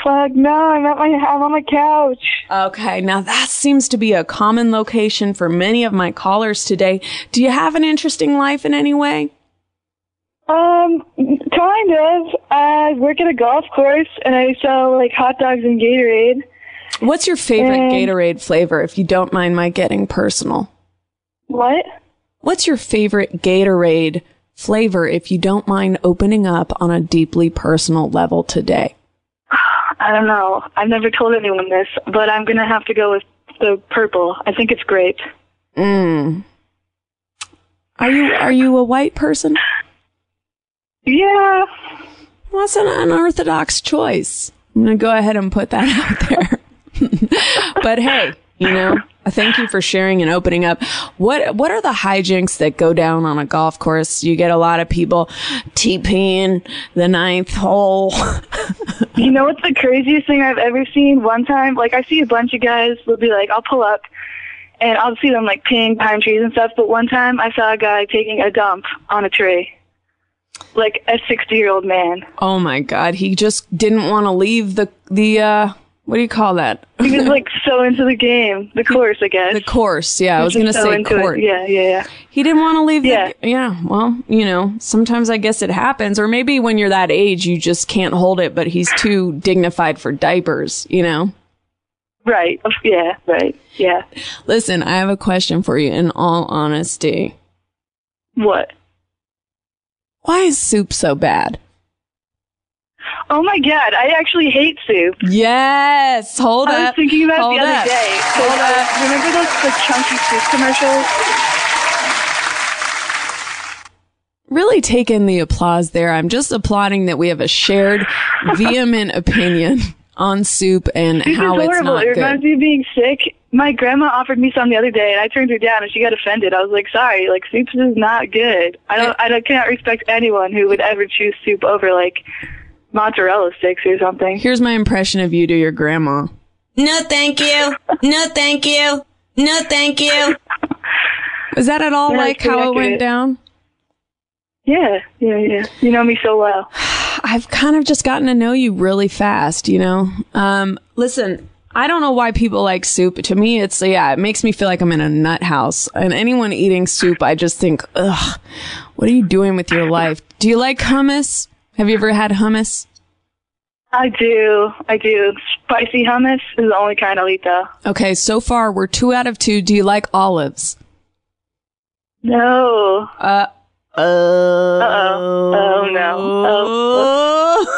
Fuck no, I'm at my I'm on my couch. Okay, now that seems to be a common location for many of my callers today. Do you have an interesting life in any way? Um, kind of. I work at a golf course and I sell like hot dogs and Gatorade. What's your favorite Um, Gatorade flavor, if you don't mind my getting personal? What? What's your favorite Gatorade flavor, if you don't mind opening up on a deeply personal level today? I don't know. I've never told anyone this, but I'm gonna have to go with the purple. I think it's grape. Mm. Are you are you a white person? Yeah. Well, that's an unorthodox choice. I'm gonna go ahead and put that out there. but hey, you know, thank you for sharing and opening up. What what are the hijinks that go down on a golf course? You get a lot of people TPing the ninth hole. You know what's the craziest thing I've ever seen? One time, like I see a bunch of guys will be like, I'll pull up and I'll see them like peeing pine trees and stuff. But one time I saw a guy taking a dump on a tree. Like a 60 year old man. oh my god, he just didn't want to leave the the uh what do you call that? He was like so into the game, the course, I guess. The course. Yeah, I was He going to so say into it. court. Yeah, yeah, yeah. He didn't want to leave. Yeah. The, yeah. Well, you know, sometimes I guess it happens, or maybe when you're that age, you just can't hold it. But he's too dignified for diapers. You know. Right. Yeah. Right. Yeah. Listen, I have a question for you. In all honesty, What? why is soup so bad? Oh my god, I actually hate soup. Yes. Hold I was thinking about it Hold the other day. Hold I- up. remember those the chunky soup commercials? Really taking the applause there. I'm just applauding that we have a shared, vehement opinion on soup and Soup how is it's horrible. not it reminds good. me of being sick. My grandma offered me some the other day, and I turned her down, and she got offended. I was like, "Sorry, like soup is not good. I don't, I don't, cannot respect anyone who would ever choose soup over like mozzarella sticks or something." Here's my impression of you to your grandma. No, thank you. No, thank you. No, thank you. Is that at all Yeah, like pretty how it went down? Yeah, yeah, yeah. You know me so well. I've kind of just gotten to know you really fast, you know? Um, listen, I don't know why people like soup. To me, it's, yeah, it makes me feel like I'm in a nut house. And anyone eating soup, I just think, ugh, what are you doing with your life? Do you like hummus? Have you ever had hummus? I do, I do. Spicy hummus is the only kind I'll eat though. Okay, so far we're two out of two. Do you like olives? No. Uh, uh, Uh-oh. Oh, no.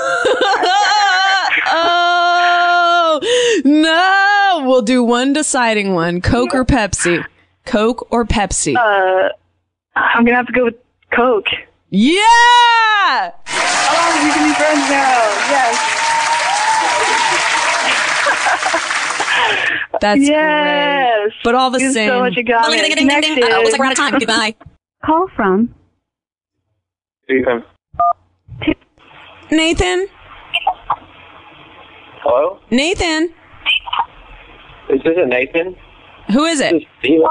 oh, no. We'll do one deciding one Coke or Pepsi? Coke or Pepsi? Uh, I'm gonna have to go with Coke. Yeah! Oh, we can be friends now. Yes. That's yes. great. But all the You're same. so much a guy. Ding, ding, ding, ding, ding. Uh-oh, looks like we're out of time. Goodbye. Call from Stephen. Nathan? Hello? Nathan? Is this a Nathan? Who is it? Steven?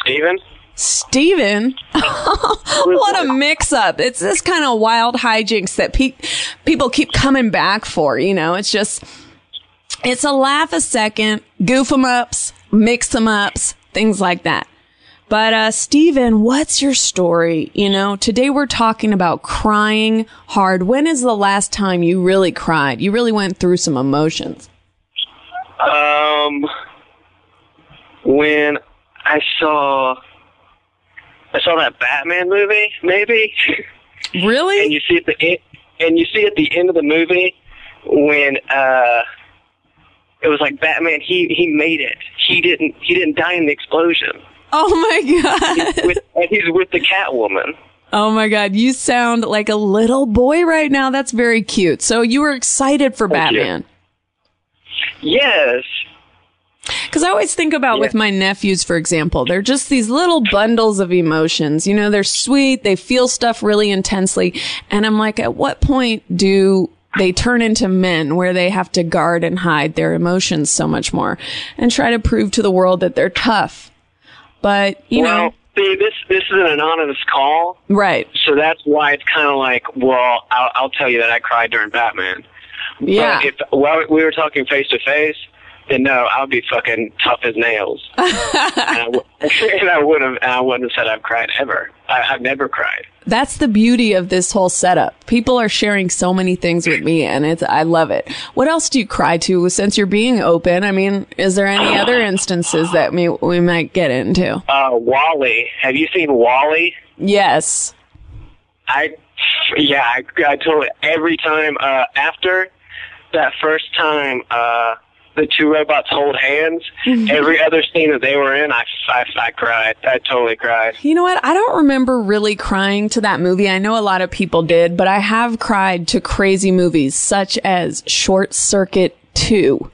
Steven? Steven? what a mix up. It's this kind of wild hijinks that pe- people keep coming back for, you know? It's just, it's a laugh a second, goof 'em ups, mix mix 'em ups, things like that. But, uh, Steven, what's your story? You know, today we're talking about crying hard. When is the last time you really cried? You really went through some emotions. Um, when I saw, I saw that Batman movie, maybe. Really? and you see at the end, and you see at the end of the movie when uh, it was like Batman. He he made it. He didn't. He didn't die in the explosion. Oh my God. With, and he's with the Catwoman. Oh my God, you sound like a little boy right now. That's very cute. So you were excited for Thank you. Batman. Yes. Because I always think about with my nephews, for example, they're just these little bundles of emotions. You know, they're sweet, they feel stuff really intensely. And I'm like, at what point do they turn into men where they have to guard and hide their emotions so much more and try to prove to the world that they're tough? But, you well, know, see, this this is an anonymous call, right. so that's why it's kind of like, well, I'll, I'll tell you that I cried during Batman. Yeah. But if while we were talking face to face, then no, I'll be fucking tough as nails. and, I w- and I would have, and I wouldn't have said I've cried ever. I, I've never cried. That's the beauty of this whole setup. People are sharing so many things with me and it's, I love it. What else do you cry to since you're being open? I mean, is there any other instances that we, we might get into? Uh, WALL-E, have you seen WALL-E? Yes. I, yeah, I, I totally, every time, uh, after that first time, uh, the two robots hold hands, mm-hmm. every other scene that they were in, I, I, I cried. I totally cried. You know what? I don't remember really crying to that movie. I know a lot of people did, but I have cried to crazy movies such as Short Circuit 2.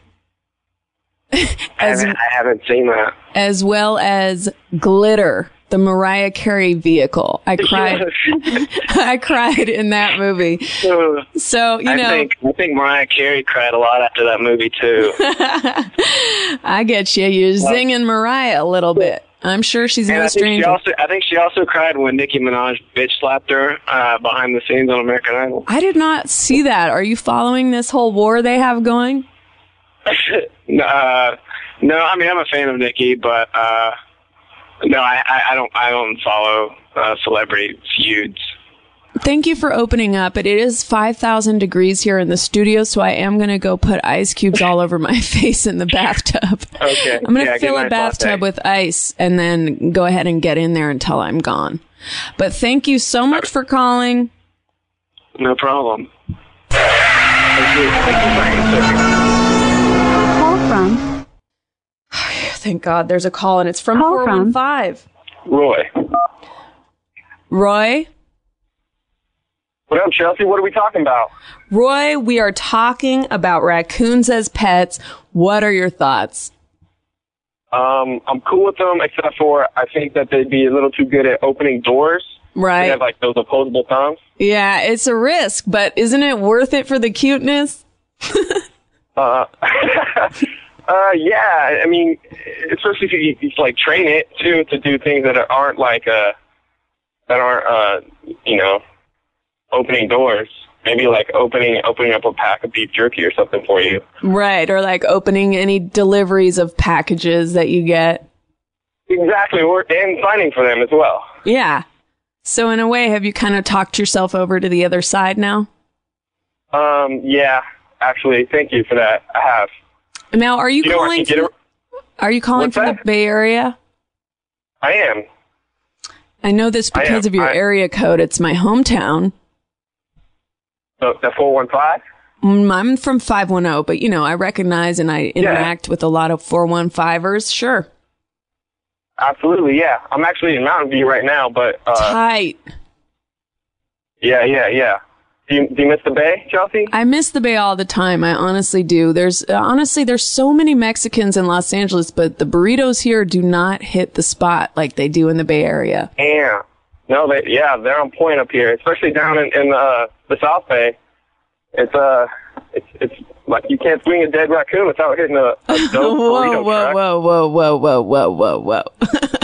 I haven't, I haven't seen that. as well as Glitter, the Mariah Carey vehicle. I cried. I cried in that movie. So, you I know, think I think Mariah Carey cried a lot after that movie too. I get you. You're zinging Mariah a little bit. I'm sure she's and no I think she also I think she also cried when Nicki Minaj bitch slapped her uh, behind the scenes on American Idol. I did not see that. Are you following this whole war they have going? No, uh, no, I mean I'm a fan of Nicki, but uh, no, I, I, I don't I don't follow uh, celebrity feuds. Thank you for opening up. But it is 5,000 degrees here in the studio, so I am going to go put ice cubes all over my face in the bathtub. Okay, I'm going to yeah, fill a bathtub latte. with ice and then go ahead and get in there until I'm gone. But thank you so much for calling. No problem. Thank you, thank you Thank God there's a call and it's from Call from- 415. Roy. Roy? What up, Chelsea? What are we talking about? Roy, we are talking about raccoons as pets. What are your thoughts? Um, I'm cool with them, except for I think that they'd be a little too good at opening doors. Right. They have like those opposable thumbs. Yeah, it's a risk, but isn't it worth it for the cuteness? Uh, uh, yeah. I mean, especially if you, you like train it too to do things that aren't like uh that aren't uh you know opening doors. Maybe like opening opening up a pack of beef jerky or something for you. Right, or like opening any deliveries of packages that you get. Exactly, or and signing for them as well. Yeah. So in a way, have you kind of talked yourself over to the other side now? Um, yeah. Actually, thank you for that. I have. Now, are you, You know where I calling? From, are you calling What's from the? Bay Area? I am. I know this because of your I- area code. It's my hometown. The four one five. Mm, I'm from 510, but you know, I recognize and I interact with a lot of 415ers. Sure. Absolutely, yeah. I'm actually in Mountain View right now, but uh, Tight. yeah, yeah, yeah. Do you, do you miss the Bay, Chelsea? I miss the Bay all the time. I honestly do. There's honestly there's so many Mexicans in Los Angeles, but the burritos here do not hit the spot like they do in the Bay Area. Yeah. No, they yeah, they're on point up here, especially down in, in uh, the South Bay. It's uh, it's it's like you can't swing a dead raccoon without hitting a, a dope whoa, burrito whoa, whoa, whoa, whoa, whoa, whoa, whoa, whoa.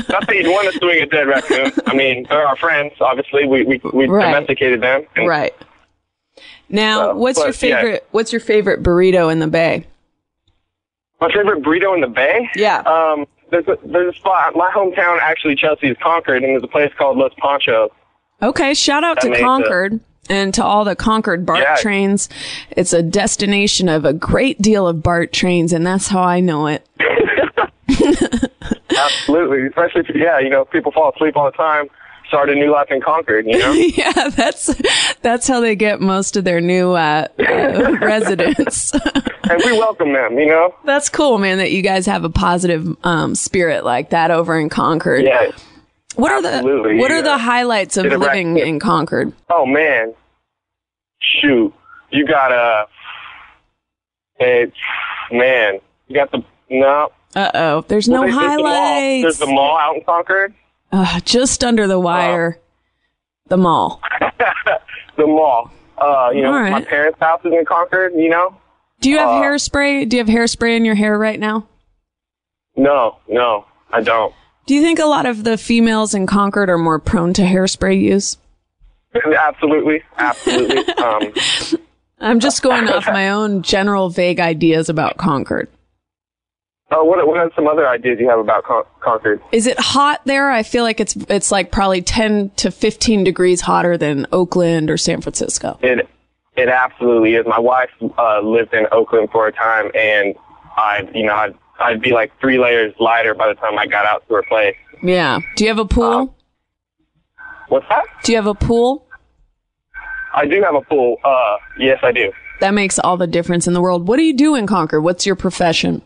Not that you'd want to swing a dead raccoon. I mean, they're our friends. Obviously, we we we Right. domesticated them. And right. Now, what's your but, yeah. favorite? What's your favorite burrito in the Bay? My favorite burrito in the Bay? Yeah. Um, there's a, there's a spot. My hometown, actually, Chelsea is Concord, and there's a place called Los Ponchos. Okay, shout out That to it- Concord and to all the Concord BART Yeah. trains. It's a destination of a great deal of BART trains, and that's how I know it. Absolutely, especially if, yeah, you know, people fall asleep all the time. Start a new life in Concord, you know. yeah, that's that's how they get most of their new uh, uh, residents. and we welcome them, you know. that's cool, man. That you guys have a positive um, spirit like that over in Concord. Yeah. What are the What are the highlights of living rack- in Concord? Oh man, shoot, you got a, it's man, you got the no. Uh oh, there's Well, no there's the mall. highlights. There's the mall out in Concord. Uh, just under the wire, the mall. the mall. Uh, you know, right. my parents' house is in Concord. You know. Do you have Uh, hairspray? Do you have hairspray in your hair right now? No, no, I don't. Do you think a lot of the females in Concord are more prone to hairspray use? Absolutely, absolutely. um, I'm just going off my own general vague ideas about Concord. Oh, what what are some other ideas you have about Con- Concord? Is it hot there? I feel like it's it's like probably 10 to 15 degrees hotter than Oakland or San Francisco. It it absolutely is. My wife uh, lived in Oakland for a time, and I, you know, I'd, I'd be like three layers lighter by the time I got out to her place. Yeah. Do you have a pool? What's that? Do you have a pool? I do have a pool. Uh, yes, I do. That makes all the difference in the world. What do you do in Concord? What's your profession?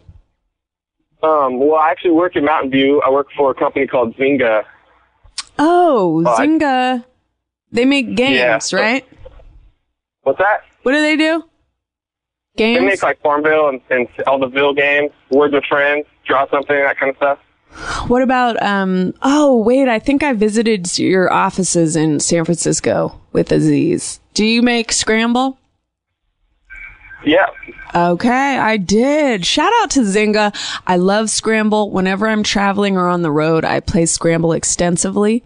Um, well, I actually work in Mountain View. I work for a company called Zynga. Oh, I- Zynga. They make games, Yeah, so- right? What's that? What do they do? Games? They make like Farmville and, and all the Ville games, Words with Friends, Draw Something, that kind of stuff. What about um oh wait, I think I visited your offices in San Francisco with Aziz. Do you make scramble? Yeah. Okay, I did. Shout out to Zynga. I love Scramble. Whenever I'm traveling or on the road, I play Scramble extensively.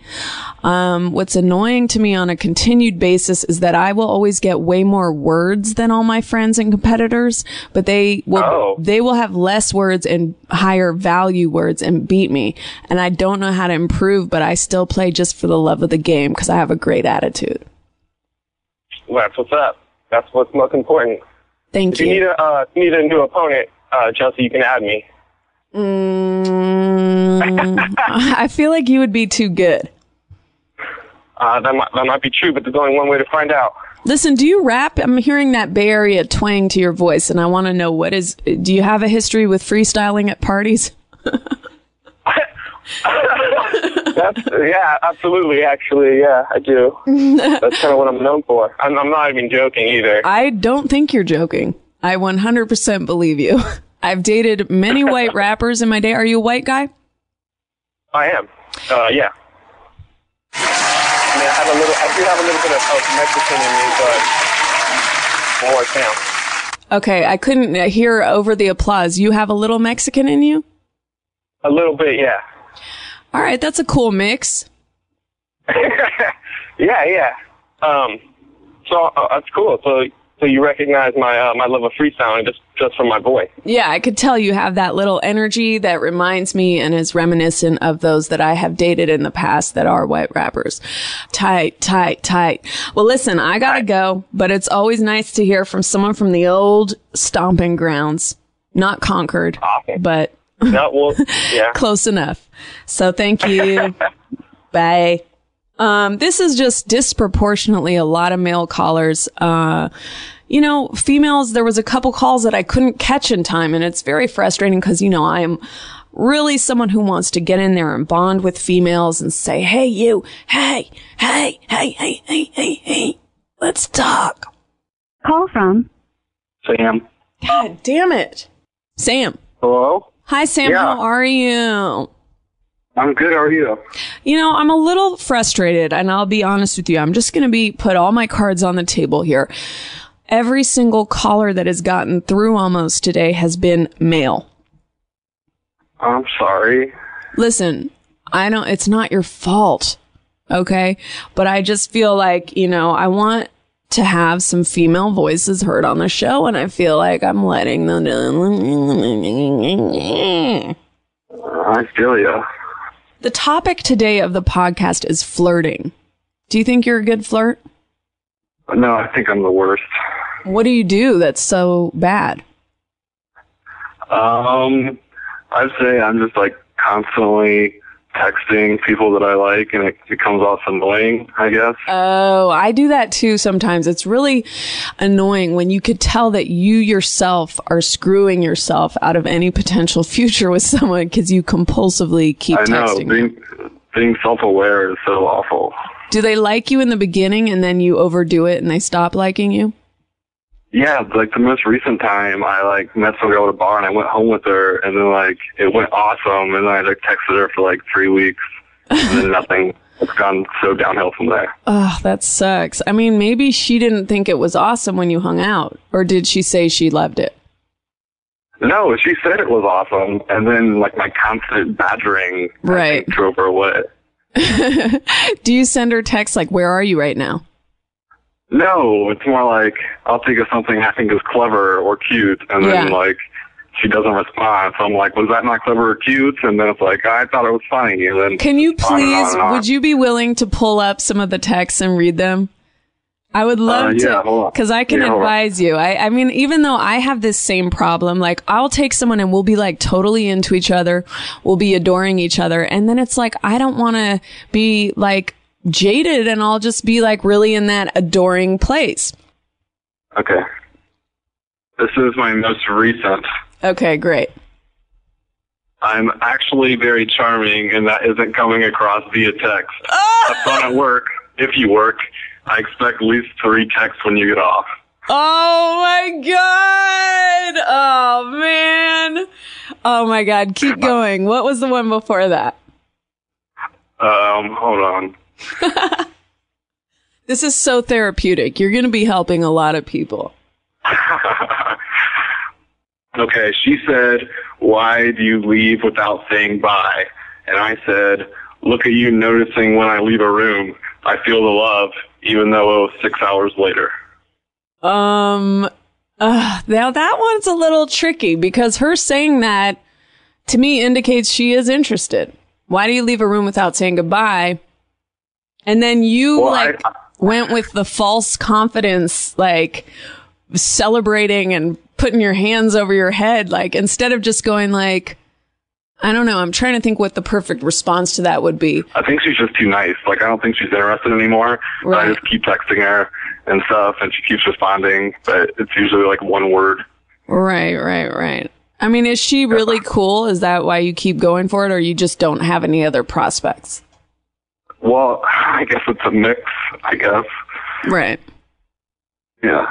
Um, what's annoying to me on a continued basis is that I will always get way more words than all my friends and competitors, but they will, Oh. they will have less words and higher value words and beat me. And I don't know how to improve, but I still play just for the love of the game because I have a great attitude. Well, that's what's up. That's what's most important. Thank If you you. need a uh, need a new opponent, uh, Chelsea, you can add me. Mm, I feel like you would be too good. Uh, that might that might be true, but there's only one way to find out. Listen, do you rap? I'm hearing that Bay Area twang to your voice, and I want to know what is. Do you have a history with freestyling at parties? That's yeah, absolutely. Actually, yeah, I do. That's kind of what I'm known for. I'm, I'm not even joking either. I don't think you're joking. I 100% believe you. I've dated many white rappers in my day. Are you a white guy? I am. Uh, yeah. I mean, I have a little. I do have a little bit of, of Mexican in me, but more count. Okay, I couldn't hear over the applause. You have a little Mexican in you? A little bit, yeah. All right, that's a cool mix. Yeah, yeah. Um, so uh, that's cool. So, so you recognize my uh, my love of freestyling just just from my voice. Yeah, I could tell you have that little energy that reminds me and is reminiscent of those that I have dated in the past that are white rappers. Tight, tight, tight. Well, listen, I gotta go, but it's always nice to hear from someone from the old stomping grounds. Not Concord, but No, well, yeah. close enough. So thank you. Bye. Um, this is just disproportionately a lot of male callers. Uh, you know, females, there was a couple calls that I couldn't catch in time and it's very frustrating because, you know, I am really someone who wants to get in there and bond with females and say, Hey, you, hey, hey, hey, hey, hey, hey, hey. Let's talk. Call from Sam. God damn it. Sam. Hello? Hi, Sam. Yeah. How are you? I'm good. How are you? You know, I'm a little frustrated, and I'll be honest with you. I'm just going to be put all my cards on the table here. Every single caller that has gotten through almost today has been male. I'm sorry. Listen, I don't, it's not your fault. Okay. But I just feel like, you know, I want to have some female voices heard on the show, and I feel like I'm letting them. I feel you. The topic today of the podcast is flirting. Do you think you're a good flirt? No, I think I'm the worst. What do you do that's so bad? Um, I'd say I'm just like constantly texting people that I like, and it, it comes off annoying. I guess. Oh, I do that too sometimes. It's really annoying when you could tell that you yourself are screwing yourself out of any potential future with someone because you compulsively keep I know texting. being being self-aware is so awful. Do they like you in the beginning and then you overdo it and they stop liking you? Yeah, like the most recent time, I like met some girl at a bar and I went home with her, and then like it went awesome, and then I like texted her for like three weeks, and then nothing. It's gone so downhill from there. Oh, that sucks. I mean, maybe she didn't think it was awesome when you hung out, or did she say she loved it? No, she said it was awesome, and then like my constant badgering Right. think, drove her away. Do you send her texts like, where are you right now? No, it's more like I'll think of something I think is clever or cute, and then like she doesn't respond. So I'm like, was that not clever or cute? And then it's like, I thought it was funny. And then Can you on and on please, and on. would you be willing to pull up some of the texts and read them? I would love Uh, yeah, to, because I can Yeah, advise you. I, I mean, even though I have this same problem, like I'll take someone and we'll be like totally into each other, we'll be adoring each other, and then it's like I don't want to be like jaded, and I'll just be like really in that adoring place. Okay. This is my most recent. Okay, great. I'm actually very charming, and that isn't coming across via text. Ah! Have fun at work. If you work, I expect at least three texts when you get off. Oh my god! Oh man! Oh my god! Keep going. What was the one before that? Um, hold on. This is so therapeutic. You're going to be helping a lot of people. Okay, she said, Why do you leave without saying bye? And I said, Look at you noticing when I leave a room. I feel the love, even though it was six hours later. Um, uh, now that one's a little tricky because her saying that to me indicates she is interested. Why do you leave a room without saying goodbye? And then you Well, I- like went with the false confidence, like celebrating and putting your hands over your head, like instead of just going like, I don't know. I'm trying to think what the perfect response to that would be. I think she's just too nice. Like, I don't think she's interested anymore. But I just keep texting her and stuff, and she keeps responding, but it's usually like one word. Right, right, right. I mean, is she really cool? Is that why you keep going for it, or you just don't have any other prospects? Well, I guess it's a mix, I guess. Right. Yeah.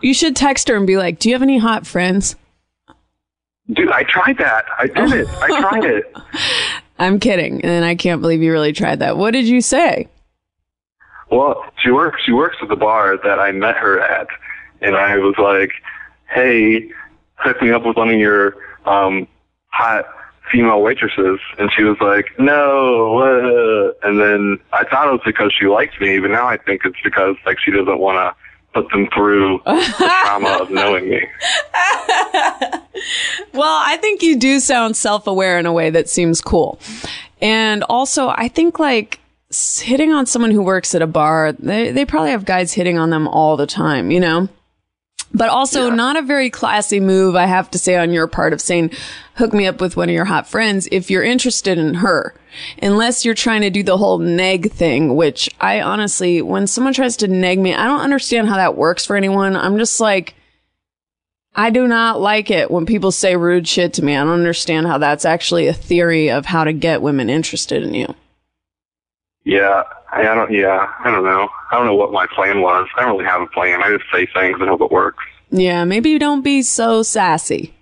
You should text her and be like, "Do you have any hot friends?" Dude, I tried that. I did it. I tried it. I'm kidding, and I can't believe you really tried that. What did you say? Well, she works. She works at the bar that I met her at, and I was like, "Hey, hook me up with one of your um, hot female waitresses." And she was like, "No." Uh. And then I thought it was because she liked me, but now I think it's because like she doesn't want to put them through the trauma of knowing me. Well, I think you do sound self-aware in a way that seems cool. And also, I think like hitting on someone who works at a bar, they they probably have guys hitting on them all the time, you know? But also not a very classy move, I have to say, on your part of saying, hook me up with one of your hot friends if you're interested in her. Unless you're trying to do the whole neg thing, which I honestly, when someone tries to neg me, I don't understand how that works for anyone. I'm just like, I do not like it when people say rude shit to me. I don't understand how that's actually a theory of how to get women interested in you. Yeah, I, don't. Yeah, I don't know. I don't know what my plan was. I don't really have a plan. I just say things and hope it works. Yeah, maybe you don't be so sassy.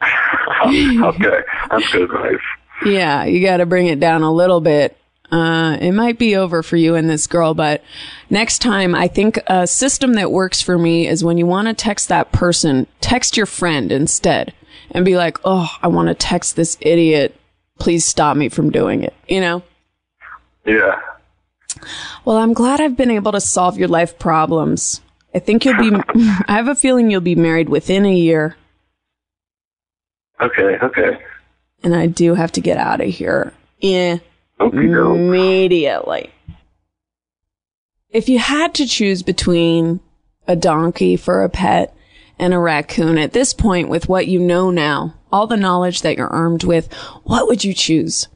okay, that's good advice. Yeah, you got to bring it down a little bit. Uh, it might be over for you and this girl, but next time, I think a system that works for me is when you want to text that person, text your friend instead and be like, oh, I want to text this idiot. Please stop me from doing it. You know? Yeah. Well, I'm glad I've been able to solve your life problems. I think you'll be, I have a feeling you'll be married within a year. Okay. Okay. And I do have to get out of here. Yeah. Okay. Immediately. If you had to choose between a donkey for a pet and a raccoon at this point with what you know now, all the knowledge that you're armed with, what would you choose?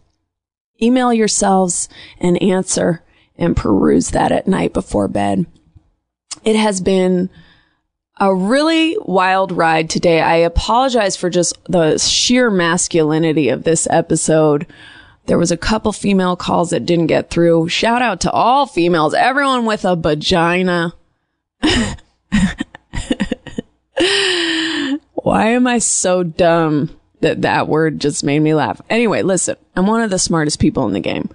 Email yourselves an answer and peruse that at night before bed. It has been a really wild ride today. I apologize for just the sheer masculinity of this episode. There was a couple female calls that didn't get through. Shout out to all females, everyone with a vagina. Why am I so dumb that that word just made me laugh? Anyway, listen, I'm one of the smartest people in the game.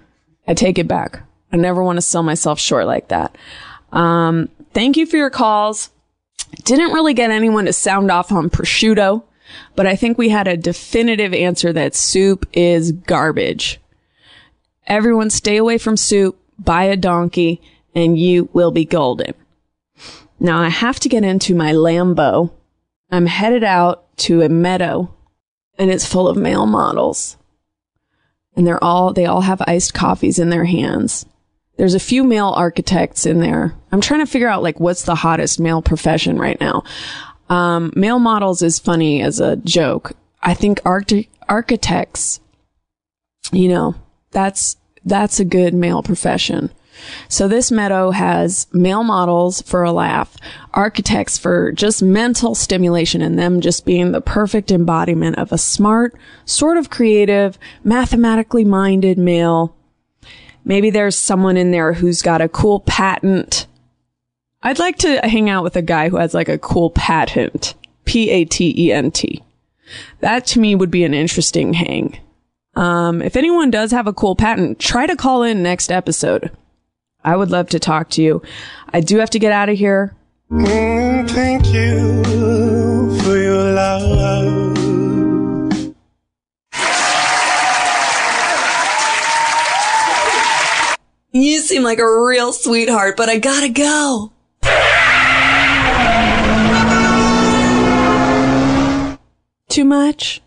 I take it back. I never want to sell myself short like that. Um, thank you for your calls. Didn't really get anyone to sound off on prosciutto, but I think we had a definitive answer that soup is garbage. Everyone stay away from soup, buy a donkey, and you will be golden. Now I have to get into my Lambo. I'm headed out to a meadow and it's full of male models. And they're all, they all have iced coffees in their hands. There's a few male architects in there. I'm trying to figure out like what's the hottest male profession right now. Um, male models is funny as a joke. I think arch- architects, you know, that's, that's a good male profession. So this meadow has male models for a laugh, architects for just mental stimulation and them just being the perfect embodiment of a smart, sort of creative, mathematically minded male. Maybe there's someone in there who's got a cool patent. I'd like to hang out with a guy who has like a cool patent. P-A-T-E-N-T. That to me would be an interesting hang. Um, if anyone does have a cool patent, try to call in next episode. I would love to talk to you. I do have to get out of here. Mm, thank you for your love. You seem like a real sweetheart, but I gotta go. Too much?